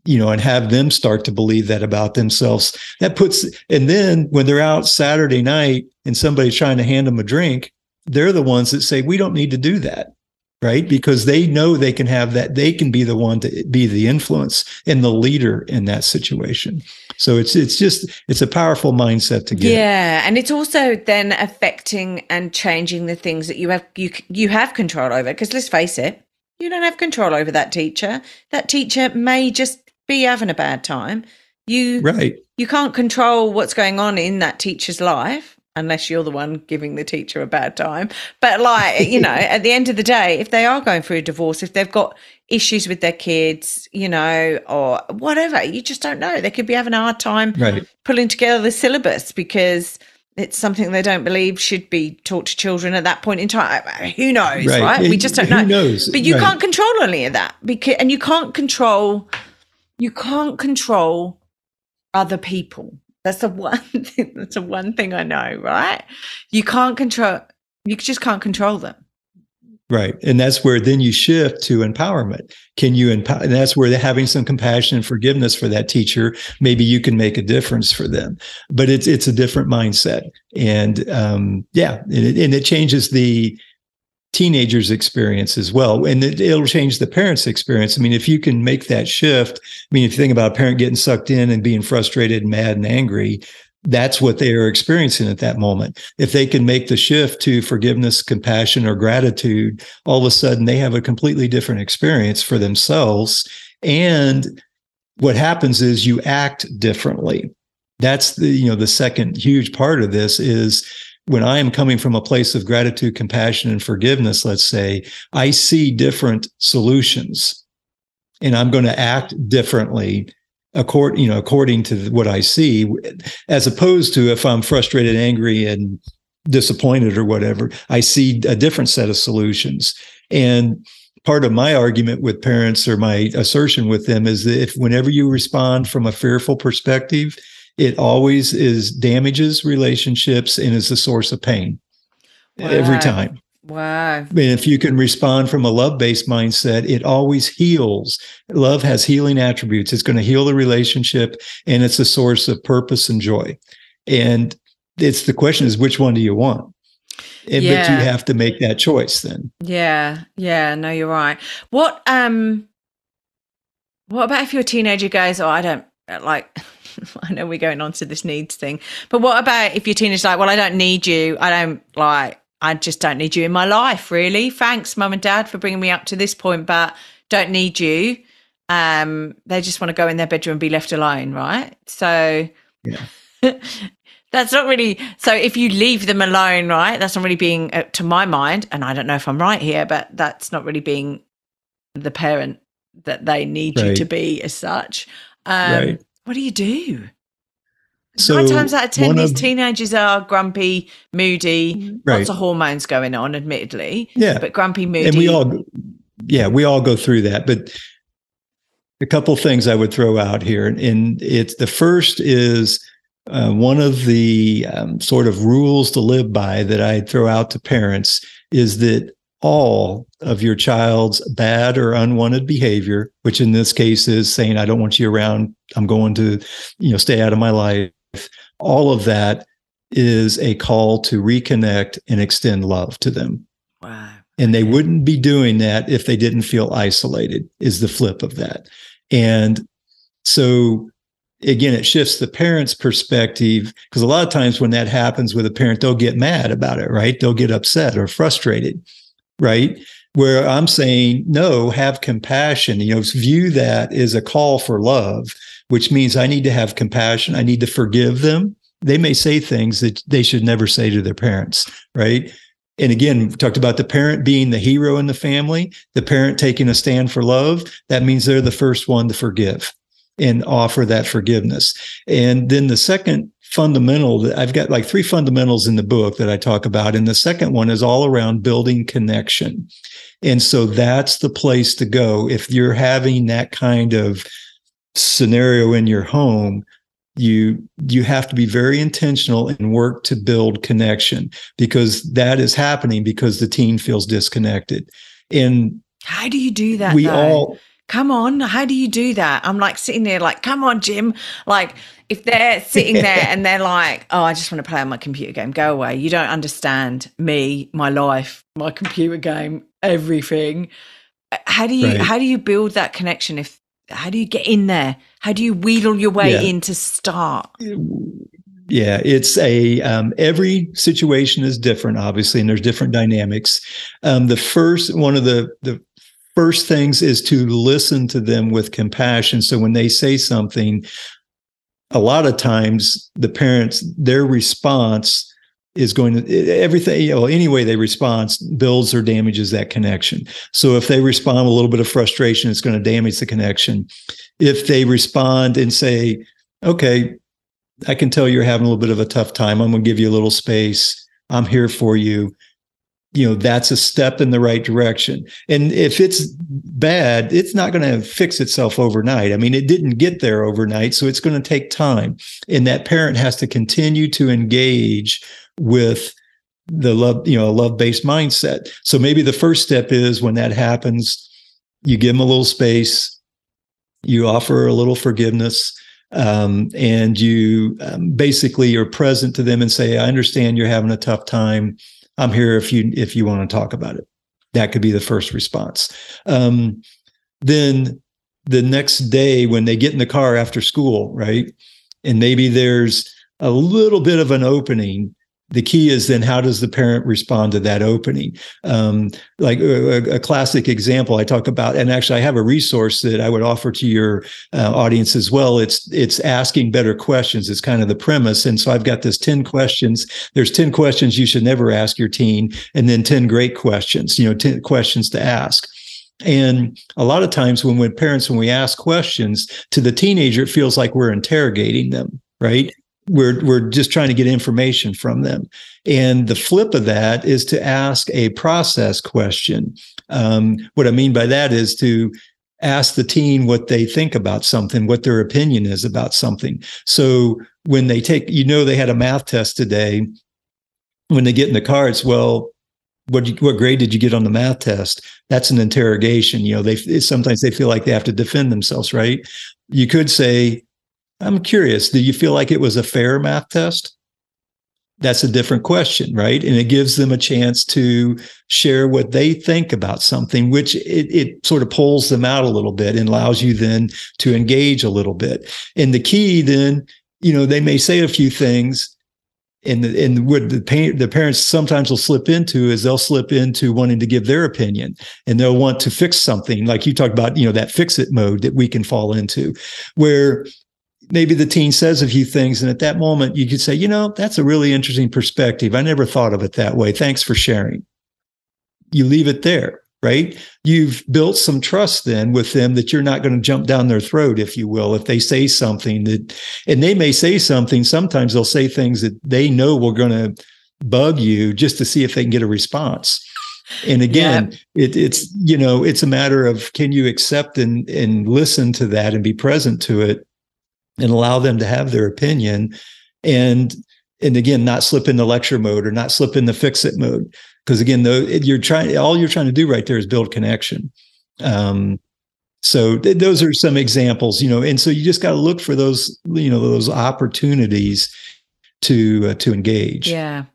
you know and have them start to believe that about themselves that puts and then when they're out saturday night and somebody's trying to hand them a drink they're the ones that say we don't need to do that right? Because they know they can have that, they can be the one to be the influence and the leader in that situation. So it's it's just it's a powerful mindset to get. Yeah, and it's also then affecting and changing the things that you have you you have control over. Because let's face it, you don't have control over that teacher. That teacher may just be having a bad time. You right. You can't control what's going on in that teacher's life unless you're the one giving the teacher a bad time. But like, you know, at the end of the day, if they are going through a divorce, if they've got issues with their kids, you know, or whatever, you just don't know. They could be having a hard time right. pulling together the syllabus because it's something they don't believe should be taught to children at that point in time. Who knows, right? right? We just don't know. Who knows? But you right. can't control any of that because, and you can't control, you can't control other people that's the one thing, that's the one thing I know, right? You can't control you just can't control them. Right. And that's where then you shift to empowerment. Can you empower? And that's where having some compassion and forgiveness for that teacher, maybe you can make a difference for them. But it's it's a different mindset. And um, yeah, and it, and it changes the teenagers experience as well and it, will change the parents experience. I mean if you can make that shift i mean if you think about a parent getting sucked in and being frustrated and mad and angry that's what they are experiencing at that moment. If they can make the shift to forgiveness compassion or gratitude all of a sudden they have a completely different experience for themselves. And what happens is you act differently. That's the you know the second huge part of this is when I am coming from a place of gratitude, compassion, and forgiveness, let's say, I see different solutions and I'm going to act differently according, you know, according to what I see, as opposed to if I'm frustrated, angry, and disappointed or whatever, I see a different set of solutions. And part of my argument with parents or my assertion with them is that if whenever you respond from a fearful perspective, it always is damages relationships and is a source of pain wow. every time. Wow. And if you can respond from a love based mindset, it always heals. Love has healing attributes. It's going to heal the relationship and it's a source of purpose and joy. And it's the question is which one do you want? And, yeah. But you have to make that choice then. Yeah. Yeah. No, you're right. What, um, what about if your teenager goes, "Oh, I don't like." I know we're going on to this needs thing, but what about if your teenager's like, "Well, I don't need you. I don't like. I just don't need you in my life, really. Thanks, mum and dad, for bringing me up to this point, but don't need you." Um, they just want to go in their bedroom and be left alone, right? So, Yeah. that's not really. So, if you leave them alone, right, that's not really being, uh, to my mind, and I don't know if I'm right here, but that's not really being the parent that they need you to be as such. Um, Right. What do you do? So Nine times out of ten, these of- teenagers are grumpy, moody, Right. lots of hormones going on, admittedly, Yeah. but grumpy, moody. and we all yeah we all go through that but a couple things i would throw out here and it's the first is uh, one of the um, sort of rules to live by that i throw out to parents is that all of your child's bad or unwanted behavior which in this case is saying i don't want you around. I'm going to you know stay out of my life. All of that is a call to reconnect and extend love to them. Wow. and they wouldn't be doing that if they didn't feel isolated is the flip of that. And so again it shifts the parent's perspective because a lot of times when that happens with a parent they'll get mad about it right? They'll get upset or frustrated right? Where i'm saying no have compassion. You know view that as a call for love which means i need to have compassion. I need to forgive them. They may say things that they should never say to their parents right? And again, talked about the parent being the hero in the family, the parent taking a stand for love. That means they're the first one to forgive and offer that forgiveness. And then the second fundamental, I've got like three fundamentals in the book that I talk about. And the second one is all around building connection. And so that's the place to go. If you're having that kind of scenario in your home, you you have to be very intentional and work to build connection because that is happening because the teen feels disconnected and How do you do that? we though? all come on how do you do that? I'm like sitting there like come on jim. Like if they're sitting there and they're like oh i just want to play on my computer game go away. You don't understand me my life my computer game everything. How do you Right. how do you build that connection if how do you get in there? How do you wheedle your way Yeah. in to start? Yeah it's a um, every situation is different obviously and there's different dynamics. Um, the first one of the the first things is to listen to them with compassion so when they say something a lot of times the parents their response is going to everything you know any way they respond builds or damages that connection so if they respond with a little bit of frustration it's going to damage the connection if they respond and say okay I can tell you're having a little bit of a tough time. I'm going to give you a little space. I'm here for you. You know, that's a step in the right direction. And if it's bad, it's not going to fix itself overnight. I mean, it didn't get there overnight. So it's going to take time. And that parent has to continue to engage with the love, you know, a love based mindset. So maybe the first step is when that happens, you give them a little space, you offer a little forgiveness um, and you um, basically are present to them and say, "I understand you're having a tough time. I'm here if you if you want to talk about it." That could be the first response. Um, then the next day, when they get in the car after school, right, and maybe there's a little bit of an opening. The key is then how does the parent respond to that opening? Um, like a, a classic example I talk about, and actually I have a resource that I would offer to your uh, audience as well. It's it's asking better questions. It's kind of the premise, and so I've got this ten questions. There's ten questions you should never ask your teen, and then ten great questions. You know, ten questions to ask. And a lot of times when when parents when we ask questions to the teenager, it feels like we're interrogating them, right? We're we're just trying to get information from them. And the flip of that is to ask a process question. Um, what I mean by that is to ask the teen what they think about something, what their opinion is about something. So when they take, you know, they had a math test today. When they get in the car, it's well, what you, what grade did you get on the math test? That's an interrogation. You know, they sometimes they feel like they have to defend themselves, right? You could say, I'm curious, do you feel like it was a fair math test? that's a different question, right? And it gives them a chance to share what they think about something, which it, it, sort of pulls them out a little bit and allows you then to engage a little bit. And the key then, you know, they may say a few things. And, the, and what the, pa- the parents sometimes will slip into is they'll slip into wanting to give their opinion and they'll want to fix something like you talked about you know that fix it mode that we can fall into where maybe the teen says a few things and at that moment you could say you know that's a really interesting perspective. I never thought of it that way. Thanks for sharing. You leave it there right? You've built some trust then with them that you're not going to jump down their throat if you will if they say something that and they may say something sometimes they'll say things that they know we're going to bug you just to see if they can get a response. And again yeah. it, it's you know it's a matter of can you accept and and listen to that and be present to it and allow them to have their opinion and and again not slip into lecture mode or not slip into fix it mode. Because again though you're trying all you're trying to do right there is build connection. Um, so th- those are some examples you know and so you just got to look for those you know those opportunities to uh, to engage. Yeah.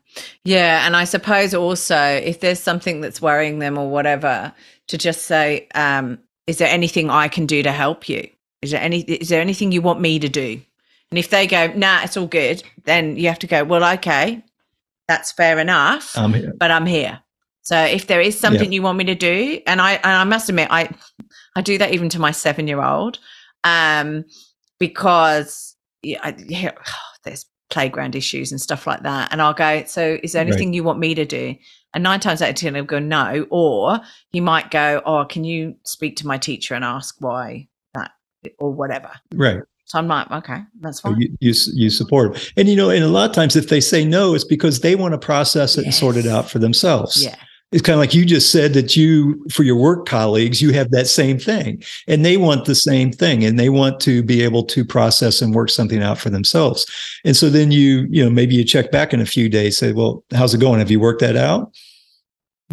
Yeah and i suppose also if there's something that's worrying them or whatever to just say um, is there anything i can do to help you is there any is there anything you want me to do? And if they go, nah, it's all good, then you have to go, well, okay, that's fair enough. I'm here. But I'm here. So if there is something yeah. you want me to do, and I and I must admit, I I do that even to my seven year old, um, because yeah, I, yeah, there's playground issues and stuff like that, and I'll go. So is there anything right. you want me to do? And nine times out of ten, he'll go no, or he might go, oh, can you speak to my teacher and ask why or whatever. Right. So I'm like, okay, that's fine. You, you, you support them. And, you know, and a lot of times if they say no, it's because they want to process it yes. and sort it out for themselves. Yeah. It's kind of like you just said that you, for your work colleagues, you have that same thing and they want the same thing and they want to be able to process and work something out for themselves. And so then you, you know, maybe you check back in a few days, say, well, how's it going? Have you worked that out?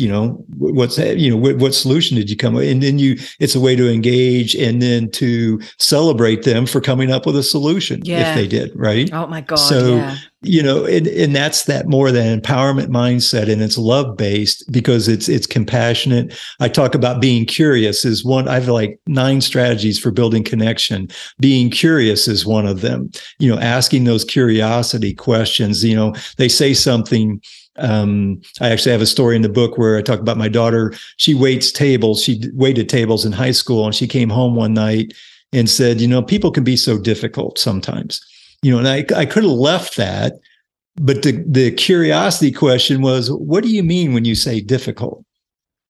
You know what's that you know what, what solution did you come with and then you it's a way to engage and then to celebrate them for coming up with a solution yeah. if they did right oh my god so yeah. You know and, and that's that more than empowerment mindset and it's love based because it's it's compassionate i talk about being curious is one i have like nine strategies for building connection being curious is one of them you know asking those curiosity questions you know they say something um, I actually have a story in the book where I talk about my daughter. She waits tables. She waited tables in high school, and she came home one night and said, "You know, people can be so difficult sometimes." You know, and I I could have left that, but the the curiosity question was, "What do you mean when you say difficult?"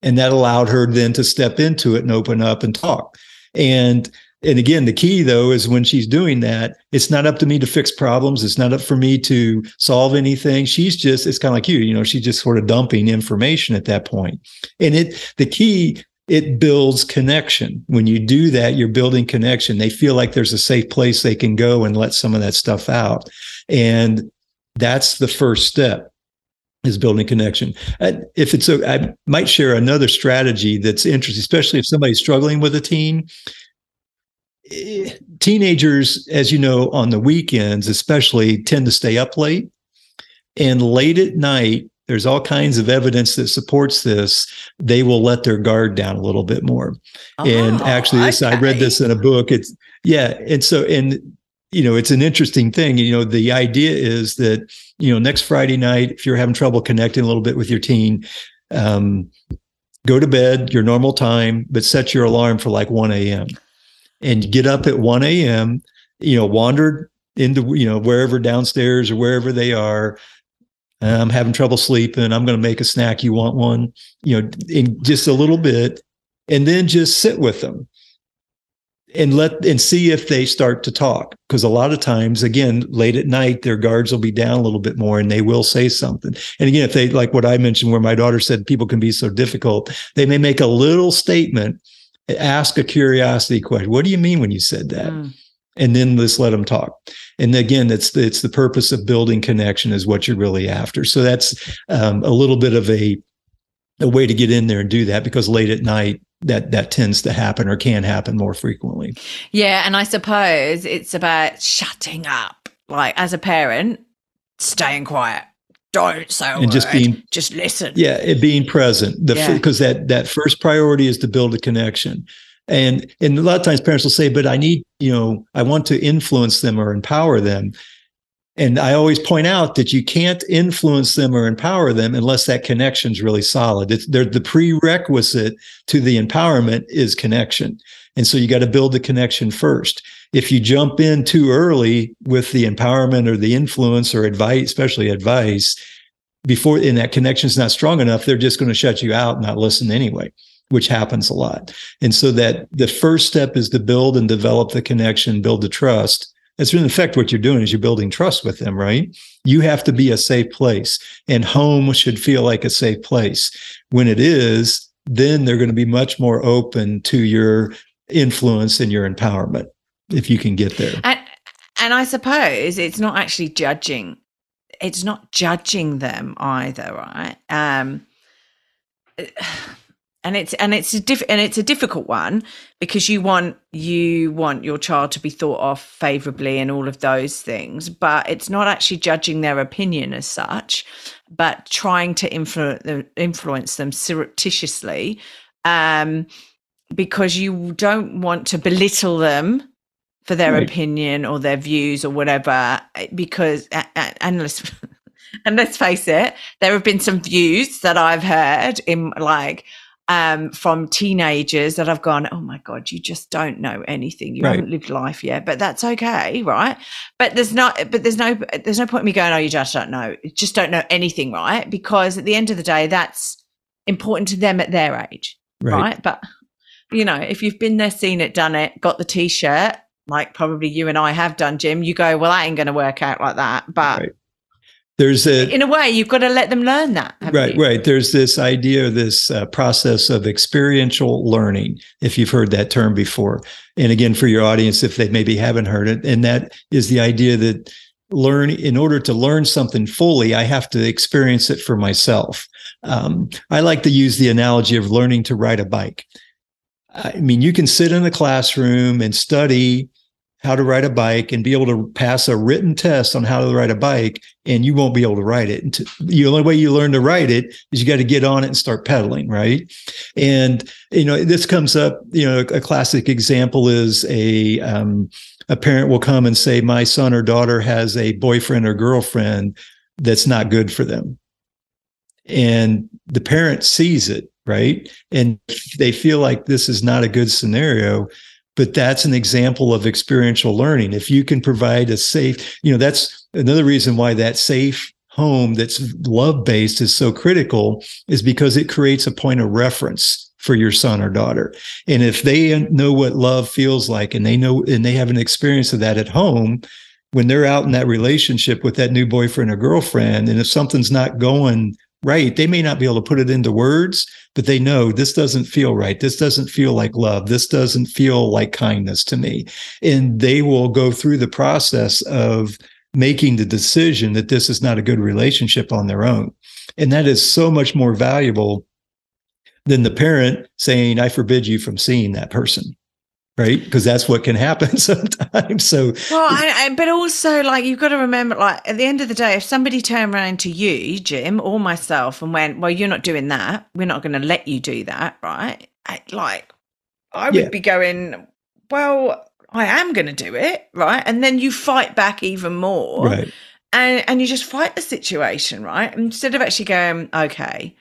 And that allowed her then to step into it and open up and talk. And and again, the key though is when she's doing that, it's not up to me to fix problems. It's not up for me to solve anything. She's just, it's kind of like you, you know, she's just sort of dumping information at that point. And it, the key, it builds connection. When you do that, you're building connection. They feel like there's a safe place they can go and let some of that stuff out. And that's the first step is building connection. If it's a, I might share another strategy that's interesting, especially if somebody's struggling with a teen eh, teenagers, as you know, on the weekends, especially, tend to stay up late. And late at night, there's all kinds of evidence that supports this. They will let their guard down a little bit more. Oh, and actually, this okay. I read this in a book. It's yeah, and so and you know, it's an interesting thing. You know, the idea is that you know, next Friday night, if you're having trouble connecting a little bit with your teen, um, go to bed your normal time, but set your alarm for like 1 a.m and get up at 1 a.m., you know, wander into, you know, wherever downstairs or wherever they are. I'm having trouble sleeping. I'm going to make a snack. You want one? You know, in just a little bit, and then just sit with them and let and see if they start to talk because a lot of times again late at night their guards will be down a little bit more and they will say something and again if they like what i mentioned where my daughter said people can be so difficult they may make a little statement ask a curiosity question. What do you mean when you said that? Mm. And then let's let them talk. And again, it's it's the purpose of building connection is what you're really after. So that's um, a little bit of a a way to get in there and do that because late at night that that tends to happen or can happen more frequently. Yeah, and I suppose it's about shutting up. Like as a parent, staying quiet don't say and just being just listen. Yeah, it being present. The because yeah. that that first priority is to build a connection. And and a lot of times parents will say, but I need, you know, I want to influence them or empower them. And I always point out that you can't influence them or empower them unless that connection is really solid. It's the prerequisite to the empowerment is connection. And so you got to build the connection first. If you jump in too early with the empowerment or the influence or advice, especially advice, before and that connection is not strong enough, they're just going to shut you out and not listen anyway, which happens a lot. And so that the first step is to build and develop the connection, build the trust. That's in effect what you're doing is you're building trust with them, right? You have to be a safe place and home should feel like a safe place. When it is, then they're going to be much more open to your influence and your empowerment if you can get there. And, and I suppose it's not actually judging. It's not judging them either, right? Um, and it's and it's a diff- and it's a difficult one because you want you want your child to be thought of favorably and all of those things but it's not actually judging their opinion as such but trying to influ- influence them surreptitiously um, because you don't want to belittle them for their right. opinion or their views or whatever eh, because and let's and let's face it there have been some views that i've heard in like um, from teenagers that I've gone, oh my God, you just don't know anything. You right. haven't lived life yet, but that's okay, right? But there's not, but there's no, there's no point in me going, oh, you just don't know, you just don't know anything, right? Because at the end of the day, that's important to them at their age, right? right? But you know, if you've been there, seen it, done it, got the t-shirt, like probably you and I have done, Jim, you go, well, that ain't going to work out like that. But right. There's a, in a way, you've got to let them learn that. Right, you? right. There's this idea, this uh, process of experiential learning, if you've heard that term before. And again, for your audience, if they maybe haven't heard it, and that is the idea that learn in order to learn something fully, I have to experience it for myself. Um, I like to use the analogy of learning to ride a bike. I mean, you can sit in a classroom and study how to ride a bike and be able to pass a written test on how to ride a bike, and you won't be able to ride it. The only way you learn to ride it is you got to get on it and start pedaling, right? And you know, this comes up. You know, a classic example is a um, a parent will come and say, "My son or daughter has a boyfriend or girlfriend that's not good for them," and the parent sees it right? And they feel like this is not a good scenario. But that's an example of experiential learning. If you can provide a safe, you know, that's another reason why that safe home that's love based is so critical, is because it creates a point of reference for your son or daughter. And if they know what love feels like and they know and they have an experience of that at home, when they're out in that relationship with that new boyfriend or girlfriend, and if something's not going right. They may not be able to put it into words, but they know this doesn't feel right. This doesn't feel like love. This doesn't feel like kindness to me. And they will go through the process of making the decision that this is not a good relationship on their own. And that is so much more valuable than the parent saying, I forbid you from seeing that person right? Because that's what can happen sometimes. So, well, I, I, but also like you've got to remember, like at the end of the day, if somebody turned around to you, Jim, or myself, and went, "Well, you're not doing that. We're not going to let you do that," right? I, like, I would yeah. be going, "Well, I am going to do it," right? And then you fight back even more, right? And and you just fight the situation, right? Instead of actually going, "Okay."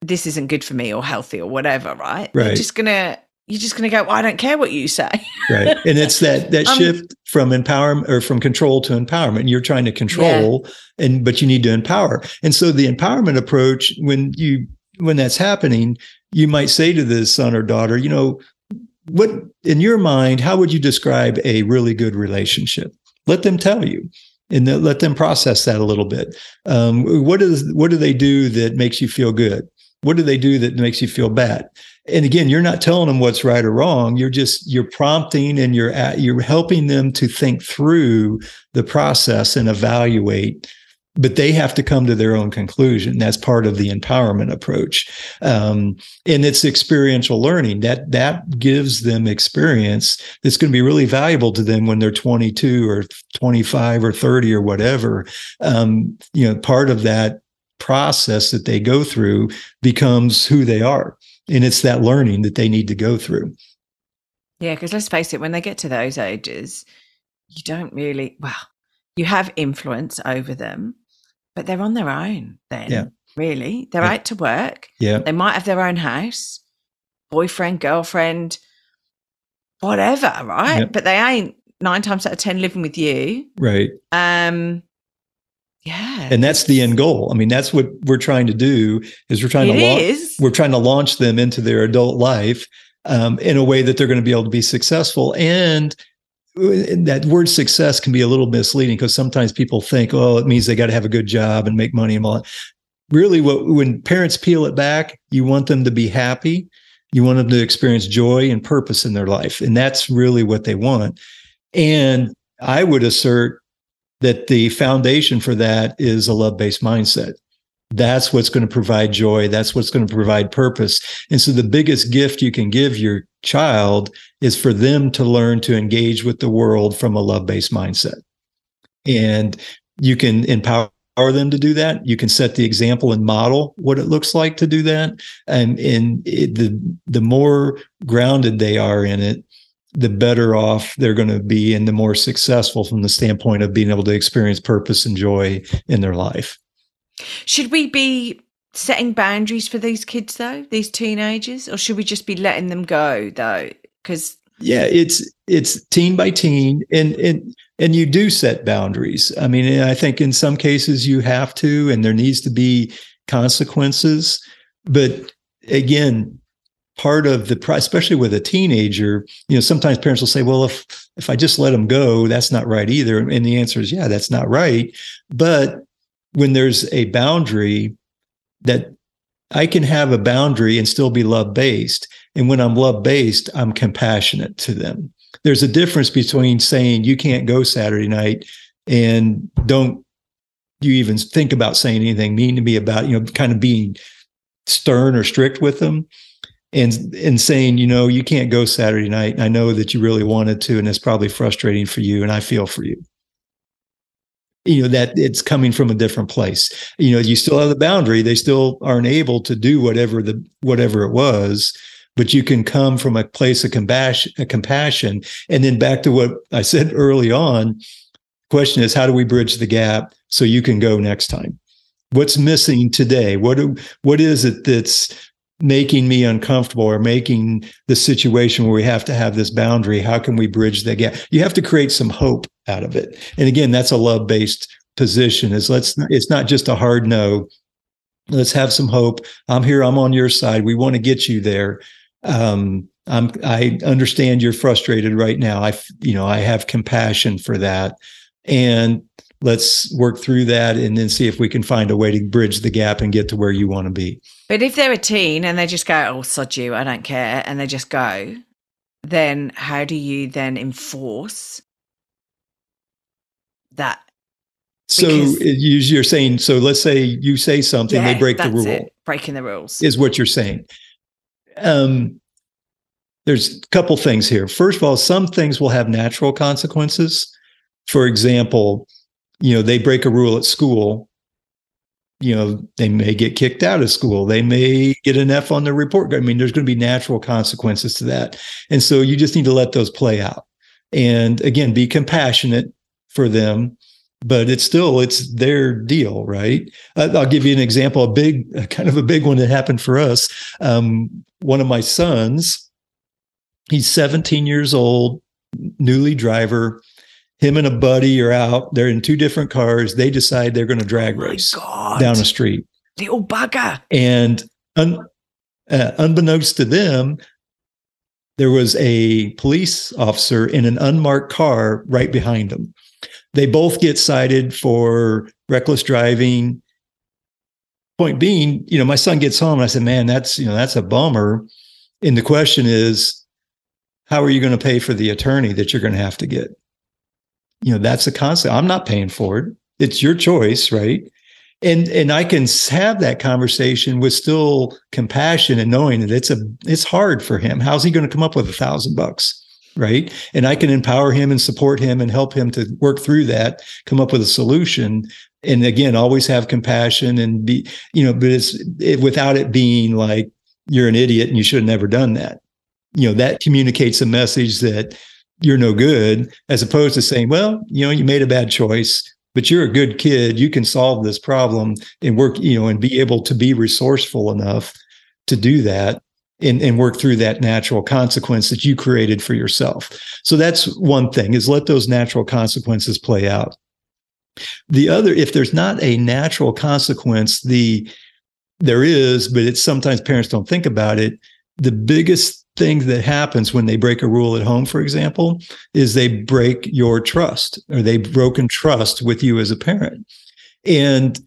This isn't good for me or healthy or whatever, right? Right. You're just gonna you're just going to go, well, I don't care what you say. right. And it's that that um, shift from empowerment or from control to empowerment. You're trying to control yeah. and but you need to empower. And so the empowerment approach, when you when that's happening, you might say to the son or daughter, you know, what in your mind, how would you describe a really good relationship? Let them tell you and let them process that a little bit. Um, what is what do they do that makes you feel good? What do they do that makes you feel bad? and again you're not telling them what's right or wrong. You're just you're prompting and you're at, you're helping them to think through the process and evaluate but they have to come to their own conclusion. That's part of the empowerment approach. Um, and it's experiential learning. That that gives them experience that's going to be really valuable to them when they're 22 or 25 or 30 or whatever. Um, you know part of that process that they go through becomes who they are. And it's that learning that they need to go through. Yeah, because let's face it, when they get to those ages, you don't really, well, you have influence over them, but they're on their own then, Yeah. really. They're Yeah. out to work. Yeah. They might have their own house, boyfriend, girlfriend, whatever, right? Yeah. But they ain't nine times out of 10 living with you. Right. Um, yeah. And that's the end goal. I mean, that's what we're trying to do is we're trying It to launch we're trying to launch them into their adult life um, in a way that they're going to be able to be successful. And that word success can be a little misleading because sometimes people think, oh, it means they got to have a good job and make money and all that. Really, what when parents peel it back, you want them to be happy. You want them to experience joy and purpose in their life. And that's really what they want. And I would assert that the foundation for that is a love based mindset. That's what's going to provide joy. That's what's going to provide purpose. And so the biggest gift you can give your child is for them to learn to engage with the world from a love based mindset. And you can empower them to do that. You can set the example and model what it looks like to do that. And, and it, the, the more grounded they are in it, the better off they're going to be and the more successful from the standpoint of being able to experience purpose and joy in their life. Should we be setting boundaries for these kids, though, these teenagers, or should we just be letting them go, though? Because Yeah, it's it's teen by teen and and and you do set boundaries. I mean, I think in some cases you have to and there needs to be consequences, but again, part of the especially with a teenager, you know, sometimes parents will say, "Well, if if I just let them go, that's not right either." And the answer is, "Yeah, that's not right." But when there's a boundary that I can have a boundary and still be love based. And when I'm love based, I'm compassionate to them. There's a difference between saying you can't go Saturday night and don't you even think about saying anything mean to me about, you know, kind of being stern or strict with them and and saying, you know, you can't go Saturday night. I know that you really wanted to, and it's probably frustrating for you, and I feel for you. You know that it's coming from a different place. You know you still have the boundary. They still aren't able to do whatever the whatever it was but you can come from a place of compassion compassion. And then back to what i said early on question is how do we bridge the gap so you can go next time? What's missing today? What what is it that's making me uncomfortable or making the situation where we have to have this boundary how can we bridge the gap? You have to create some hope out of it. And again that's a love based position is let's it's not just a hard no. Let's have some hope. I'm here i'm on your side. We want to get you there. Um i'm i understand you're frustrated right now. I you know i have compassion for that. And let's work through that and then see if we can find a way to bridge the gap and get to where you want to be But if they're a teen and they just go, oh, sod you, I don't care, and they just go, then how do you then enforce that? so Because- you- you're saying so let's say you say something they Yeah, break the rule it, breaking the rules. is what you're saying. Um, there's a couple things here. First of all, some things will have natural consequences. For example, you know, they break a rule at school. You know, they may get kicked out of school. They may get an F on their report. I mean, there's going to be natural consequences to that. And so you just need to let those play out. And again, be compassionate for them, but it's still it's their deal, right? I'll give you an example, a big, kind of a big one that happened for us. Um, one of my sons, he's 17 years old, newly driver. Him and a buddy are out. They're in two different cars. They decide they're going to drag Oh race God. down a street. Little bugger. And un, uh, unbeknownst to them, there was a police officer in an unmarked car right behind them. They both get cited for reckless driving. Point being, you know, my son gets home and I said, man, that's, you know, that's a bummer. And the question is, how are you going to pay for the attorney that you're going to have to get? You know, that's a concept. I'm not paying for it. It's your choice, right? and and I can have that conversation with still compassion and knowing that it's a it's hard for him. How's he going to come up with a thousand bucks? Right. And I can empower him and support him and help him to work through that, come up with a solution. and again always have compassion and be you know but it's it, without it being like you're an idiot and you should have never done that you know that communicates a message that you're no good as opposed to saying well you know you made a bad choice but you're a good kid you can solve this problem and work you know and be able to be resourceful enough to do that and, and work through that natural consequence that you created for yourself so that's one thing is let those natural consequences play out the other, if there's not a natural consequence, the there is, but it's sometimes parents don't think about it. The biggest thing that happens when they break a rule at home, for example, is they break your trust or they've broken trust with you as a parent. And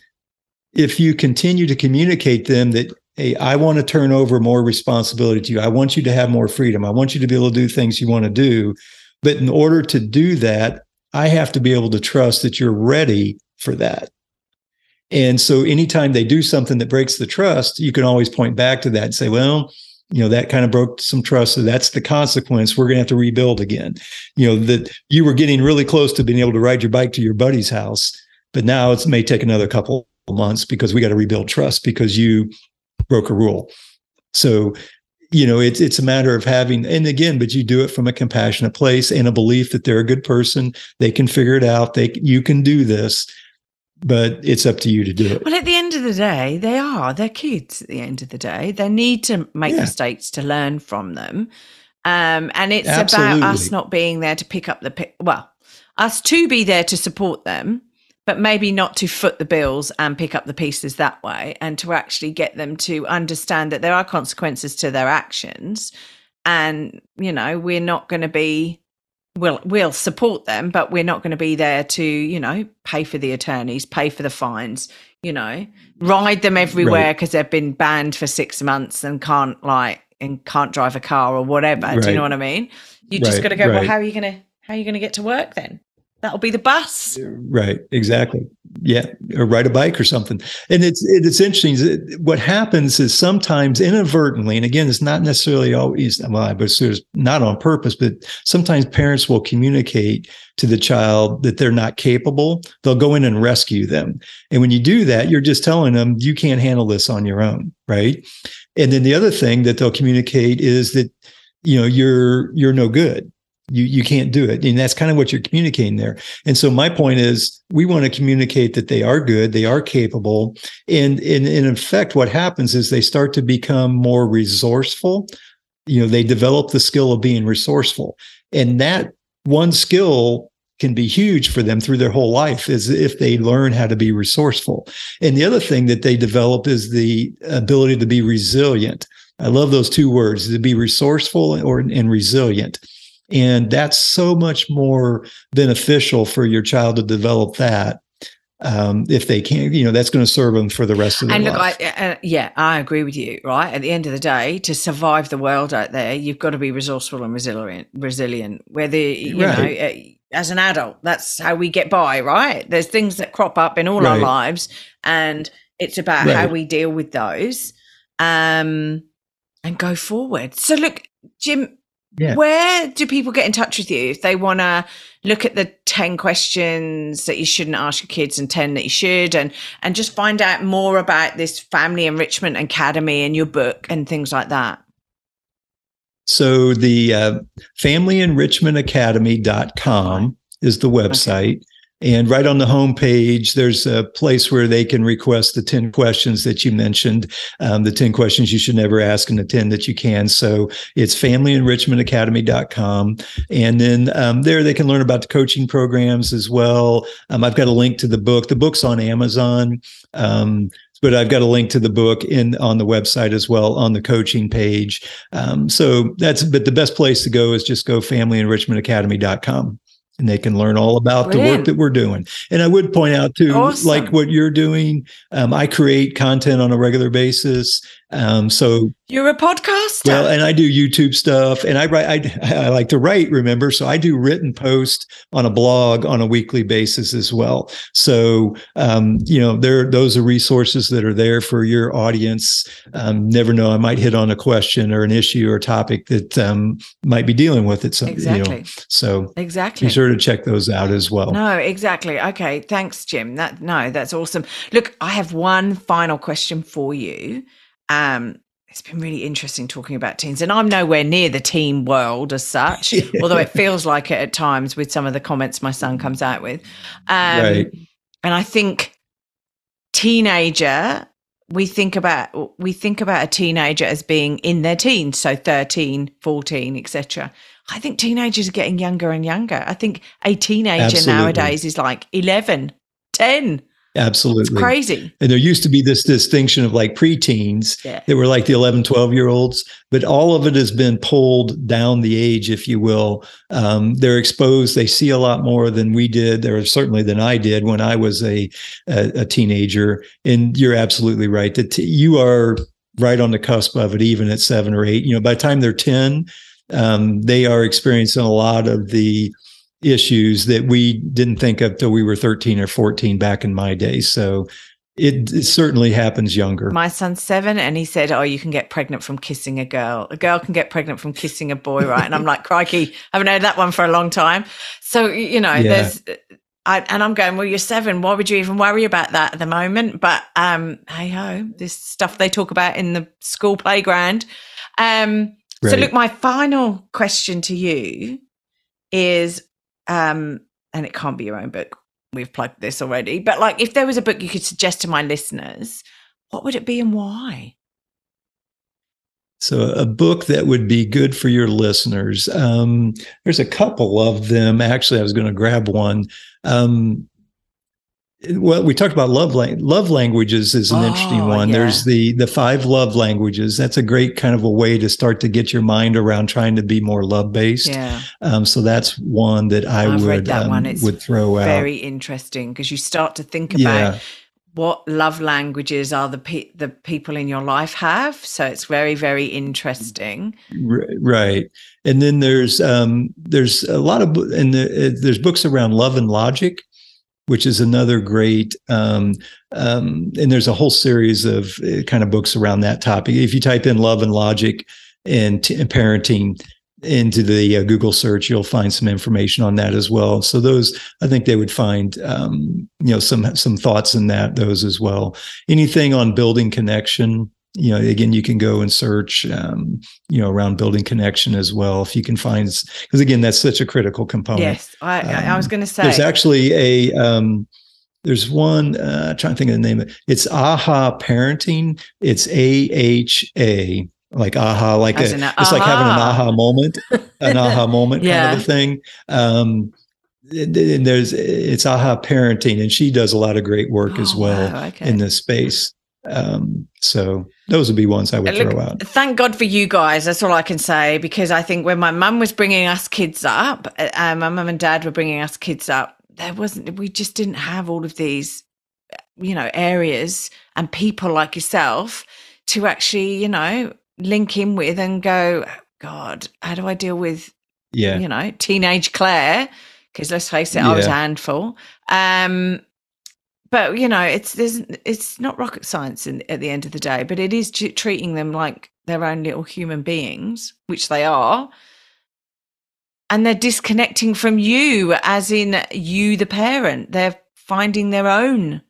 if you continue to communicate them that, hey, I want to turn over more responsibility to you. I want you to have more freedom. I want you to be able to do things you want to do. But in order to do that, I have to be able to trust that you're ready for that. And so anytime they do something that breaks the trust, you can always point back to that and say, well, you know, that kind of broke some trust. So that's the consequence. We're going to have to rebuild again. You know, that you were getting really close to being able to ride your bike to your buddy's house, but now it may take another couple months because we got to rebuild trust because you broke a rule. So you know it's it's a matter of having and again but you do it from a compassionate place and a belief that they're a good person they can figure it out they you can do this but it's up to you to do it well at the end of the day they are they're kids at the end of the day they need to make yeah. mistakes to learn from them um, and it's Absolutely. about us not being there to pick up the pick. well us to be there to support them but maybe not to foot the bills and pick up the pieces that way and to actually get them to understand that there are consequences to their actions and you know we're not going to be we'll we'll support them but we're not going to be there to you know pay for the attorneys pay for the fines you know ride them everywhere because right. they've been banned for six months and can't like and can't drive a car or whatever right. do you know what i mean you just got to go well how are you going to how are you going to get to work then That'll be the bus. Right. Exactly. Yeah. Or ride a bike or something. And it's it's interesting. What happens is sometimes inadvertently, and again, it's not necessarily always well, but it's not on purpose, but sometimes parents will communicate to the child that they're not capable. They'll go in and rescue them. And when you do that, you're just telling them you can't handle this on your own. Right. And then the other thing that they'll communicate is that, you know, you're you're no good you you can't do it. And that's kind of what you're communicating there. And so my point is we want to communicate that they are good they are capable and, and, in effect what happens is they start to become more resourceful. You know they develop the skill of being resourceful. And that one skill can be huge for them through their whole life is if they learn how to be resourceful. And the other thing that they develop is the ability to be resilient. I love those two words to be resourceful or and resilient and that's so much more beneficial for your child to develop that um, if they can't, you know, that's going to serve them for the rest of their and look, life. I, uh, yeah, I agree with you. Right at the end of the day, to survive the world out there, you've got to be resourceful and resilient. Resilient, whether you right. know, uh, as an adult, that's how we get by. Right? There's things that crop up in all right. our lives, and it's about right. how we deal with those, um, and go forward. So, look, Jim, yeah. Where do people get in touch with you if they want to look at the 10 questions that you shouldn't ask your kids and 10 that you should and and just find out more about this family enrichment academy and your book and things like that? So the uh, familyenrichmentacademy.com is the website. Okay. And right on the homepage, there's a place where they can request the 10 questions that you mentioned, um, the 10 questions you should never ask and the 10 that you can. So it's familyenrichmentacademy.com. And then um, there they can learn about the coaching programs as well. Um, I've got a link to the book. The book's on Amazon. Um, but I've got a link to the book in on the website as well on the coaching page. Um, so that's but the best place to go is just go familyenrichmentacademy.com and they can learn all about Brilliant. the work that we're doing. And I would point out too, awesome. like what you're doing, um, I create content on a regular basis. Um, so you're a podcaster. Well, and I do YouTube stuff, and I write. I, I like to write. Remember, so I do written posts on a blog on a weekly basis as well. So um, you know, there those are resources that are there for your audience. Um, never know, I might hit on a question or an issue or topic that um, might be dealing with it. So, exactly. You know, so exactly. Be sure to check those out as well. No, exactly. Okay, thanks, Jim. That no, that's awesome. Look, I have one final question for you. Um, it's been really interesting talking about teens, and I'm nowhere near the teen world as such, although it feels like it at times with some of the comments my son comes out with. Um, right. And I think teenager, we think about we think about a teenager as being in their teens, so 13, 14, etc. I think teenagers are getting younger and younger. I think a teenager Absolutely. nowadays is like 11, 10. Absolutely. It's crazy. And there used to be this distinction of like preteens yeah. that were like the 11, 12 year olds, but all of it has been pulled down the age, if you will. Um, they're exposed. They see a lot more than we did, or certainly than I did when I was a, a, a teenager. And you're absolutely right that you are right on the cusp of it, even at seven or eight. You know, by the time they're 10, um, they are experiencing a lot of the issues that we didn't think of till we were 13 or 14 back in my day. So it, it, certainly happens younger. My son's seven, and he said, "Oh, you can get pregnant from kissing a girl. A girl can get pregnant from kissing a boy, right?" And I'm like, "Crikey, I haven't heard that one for a long time." So you know, yeah. there's, I, and I'm going, "Well, you're seven. Why would you even worry about that at the moment?" But um, hey ho, this stuff they talk about in the school playground. Um, right. So look, my final question to you is um, and it can't be your own book. We've plugged this already. But like, if there was a book you could suggest to my listeners, what would it be and why? So, a book that would be good for your listeners. Um, there's a couple of them. Actually, I was going to grab one. Um, well we talked about love love languages is an oh, interesting one. yeah. there's the the five love languages. That's a great kind of a way to start to get your mind around trying to be more love based yeah. Um, so that's one that i I've would that um, one. It's would throw very out. very interesting because you start to think about yeah. what love languages are the pe- the people in your life have. So it's very very interesting. Right. And then there's um there's a lot of and the, there's books around love and logic which is another great um, um, and there's a whole series of uh, kind of books around that topic. If you type in love and logic and, t- and parenting into the uh, google search you'll find some information on that as well. So those i think they would find um, you know some some thoughts in that those as well. Anything on building connection you know again you can go and search um, you know around building connection as well if you can find because again that's such a critical component. Yes i, um, I was going to say. there's actually a um, there's one uh, I'm trying to think of the name of it it's aha parenting. It's a-h-a like aha like a, an, it's like having an aha moment an aha moment yeah. kind of a thing. Um and there's it's aha parenting and she does a lot of great work oh, as well wow, okay. in this space um, so those would be ones I would Look, throw out. Thank God for you guys. That's all I can say because I think when my mum was bringing us kids up, uh, my mum and dad were bringing us kids up. There wasn't. We just didn't have all of these, you know, areas and people like yourself to actually, you know, link in with and go. God, how do I deal with, yeah, you know, teenage Claire? Because let's face it, yeah. I was a handful. Um, but you know it's there's it's not rocket science in, at the end of the day but it is t- treating them like their own little human beings which they are. And they're disconnecting from you as in you the parent. They're finding their own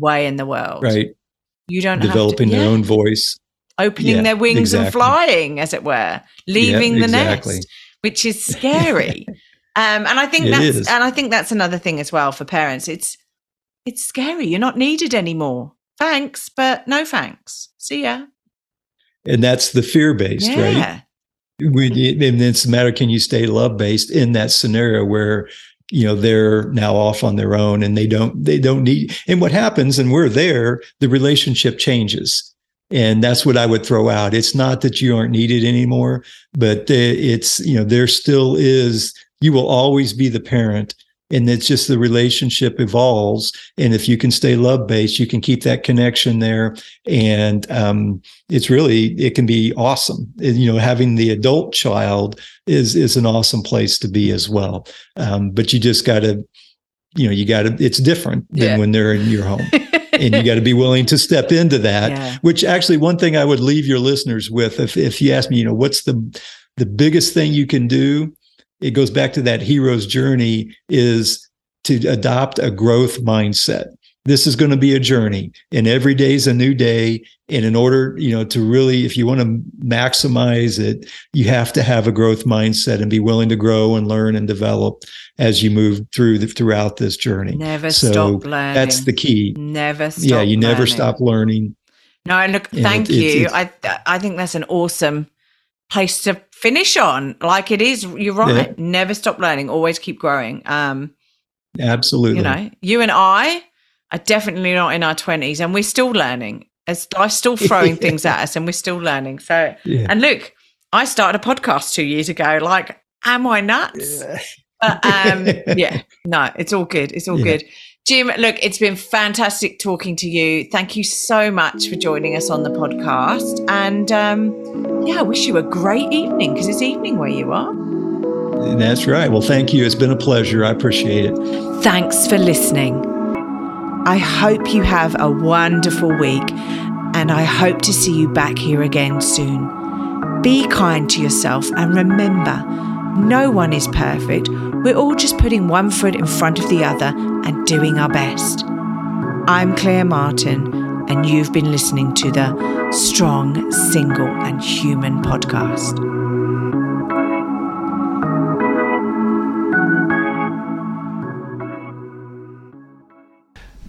way in the world. Right. You don't developing to, their own voice. Opening yeah, their wings exactly. and flying as it were. Leaving yeah, the exactly. nest which is scary. Um, and i think it that's is. and i think that's another thing as well for parents. It's it's scary. You're not needed anymore. Thanks, but no thanks. See ya. And that's the fear based, yeah. right? When, and it's a matter can you stay love based in that scenario where you know they're now off on their own and they don't they don't need and what happens and we're there the relationship changes and that's what i would throw out it's not that you aren't needed anymore but it's you know there still is you will always be the parent and it's just the relationship evolves. And if you can stay love based you can keep that connection there. And um, it's really it can be awesome. You know having the adult child is is an awesome place to be as well. Um, but you just got to you know you got to it's different than yeah. when they're in your home. And you got to be willing to step into that yeah. which actually one thing i would leave your listeners with if if you ask me you know what's the the biggest thing you can do it goes back to that hero's journey is to adopt a growth mindset. This is going to be a journey and every day is a new day and in order you know to really if you want to maximize it you have to have a growth mindset and be willing to grow and learn and develop as you move through the, throughout this journey. Never so stop learning. that's the key. Never stop yeah you learning. never stop learning. No look thank it, you. it's, it's, i i think that's an awesome place to finish on. Like it is you're right. Yeah. never stop learning. Always keep growing. Um absolutely. you know you and i are definitely not in our 20s and we're still learning. As life's still throwing things at us and we're still learning. So yeah. and look i started a podcast two years ago. Like am i nuts? Yeah. but um yeah no it's all good. It's all good Jim, look, it's been fantastic talking to you. Thank you so much for joining us on the podcast. And um, yeah, I wish you a great evening because it's evening where you are. That's right. Well, thank you. It's been a pleasure. I appreciate it. Thanks for listening. I hope you have a wonderful week and I hope to see you back here again soon. Be kind to yourself and remember, no one is perfect. We're all just putting one foot in front of the other and doing our best. I'm Claire Martin, and you've been listening to the Strong, Single, and Human podcast.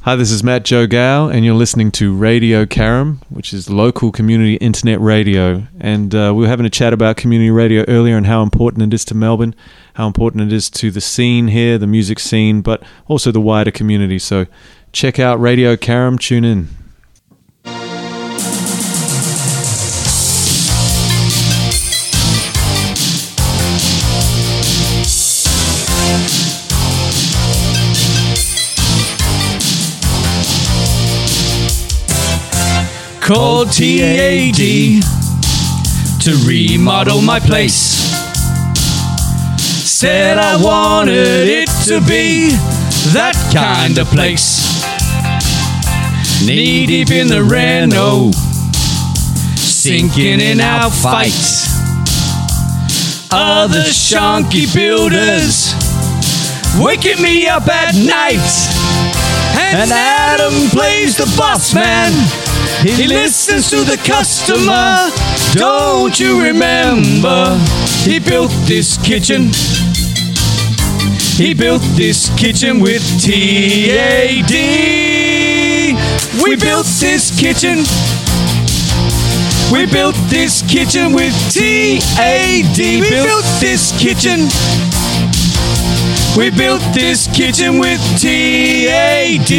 Hi, this is Matt Joe Gow, and you're listening to Radio Carrum, which is local community internet radio. And uh, we were having a chat about community radio earlier and how important it is to Melbourne, how important it is to the scene here, the music scene, but also the wider community. So check out Radio Carrum, tune in. Called TAD to remodel my place. Said I wanted it to be that kind of place. Knee deep in the reno, sinking in our fights. Other shonky builders waking me up at night. And Adam plays the boss man he listens to the customer. Don't you remember? He built this kitchen. He built this kitchen with TAD. We built this kitchen. We built this kitchen with TAD. We built this kitchen. We built this kitchen with TAD.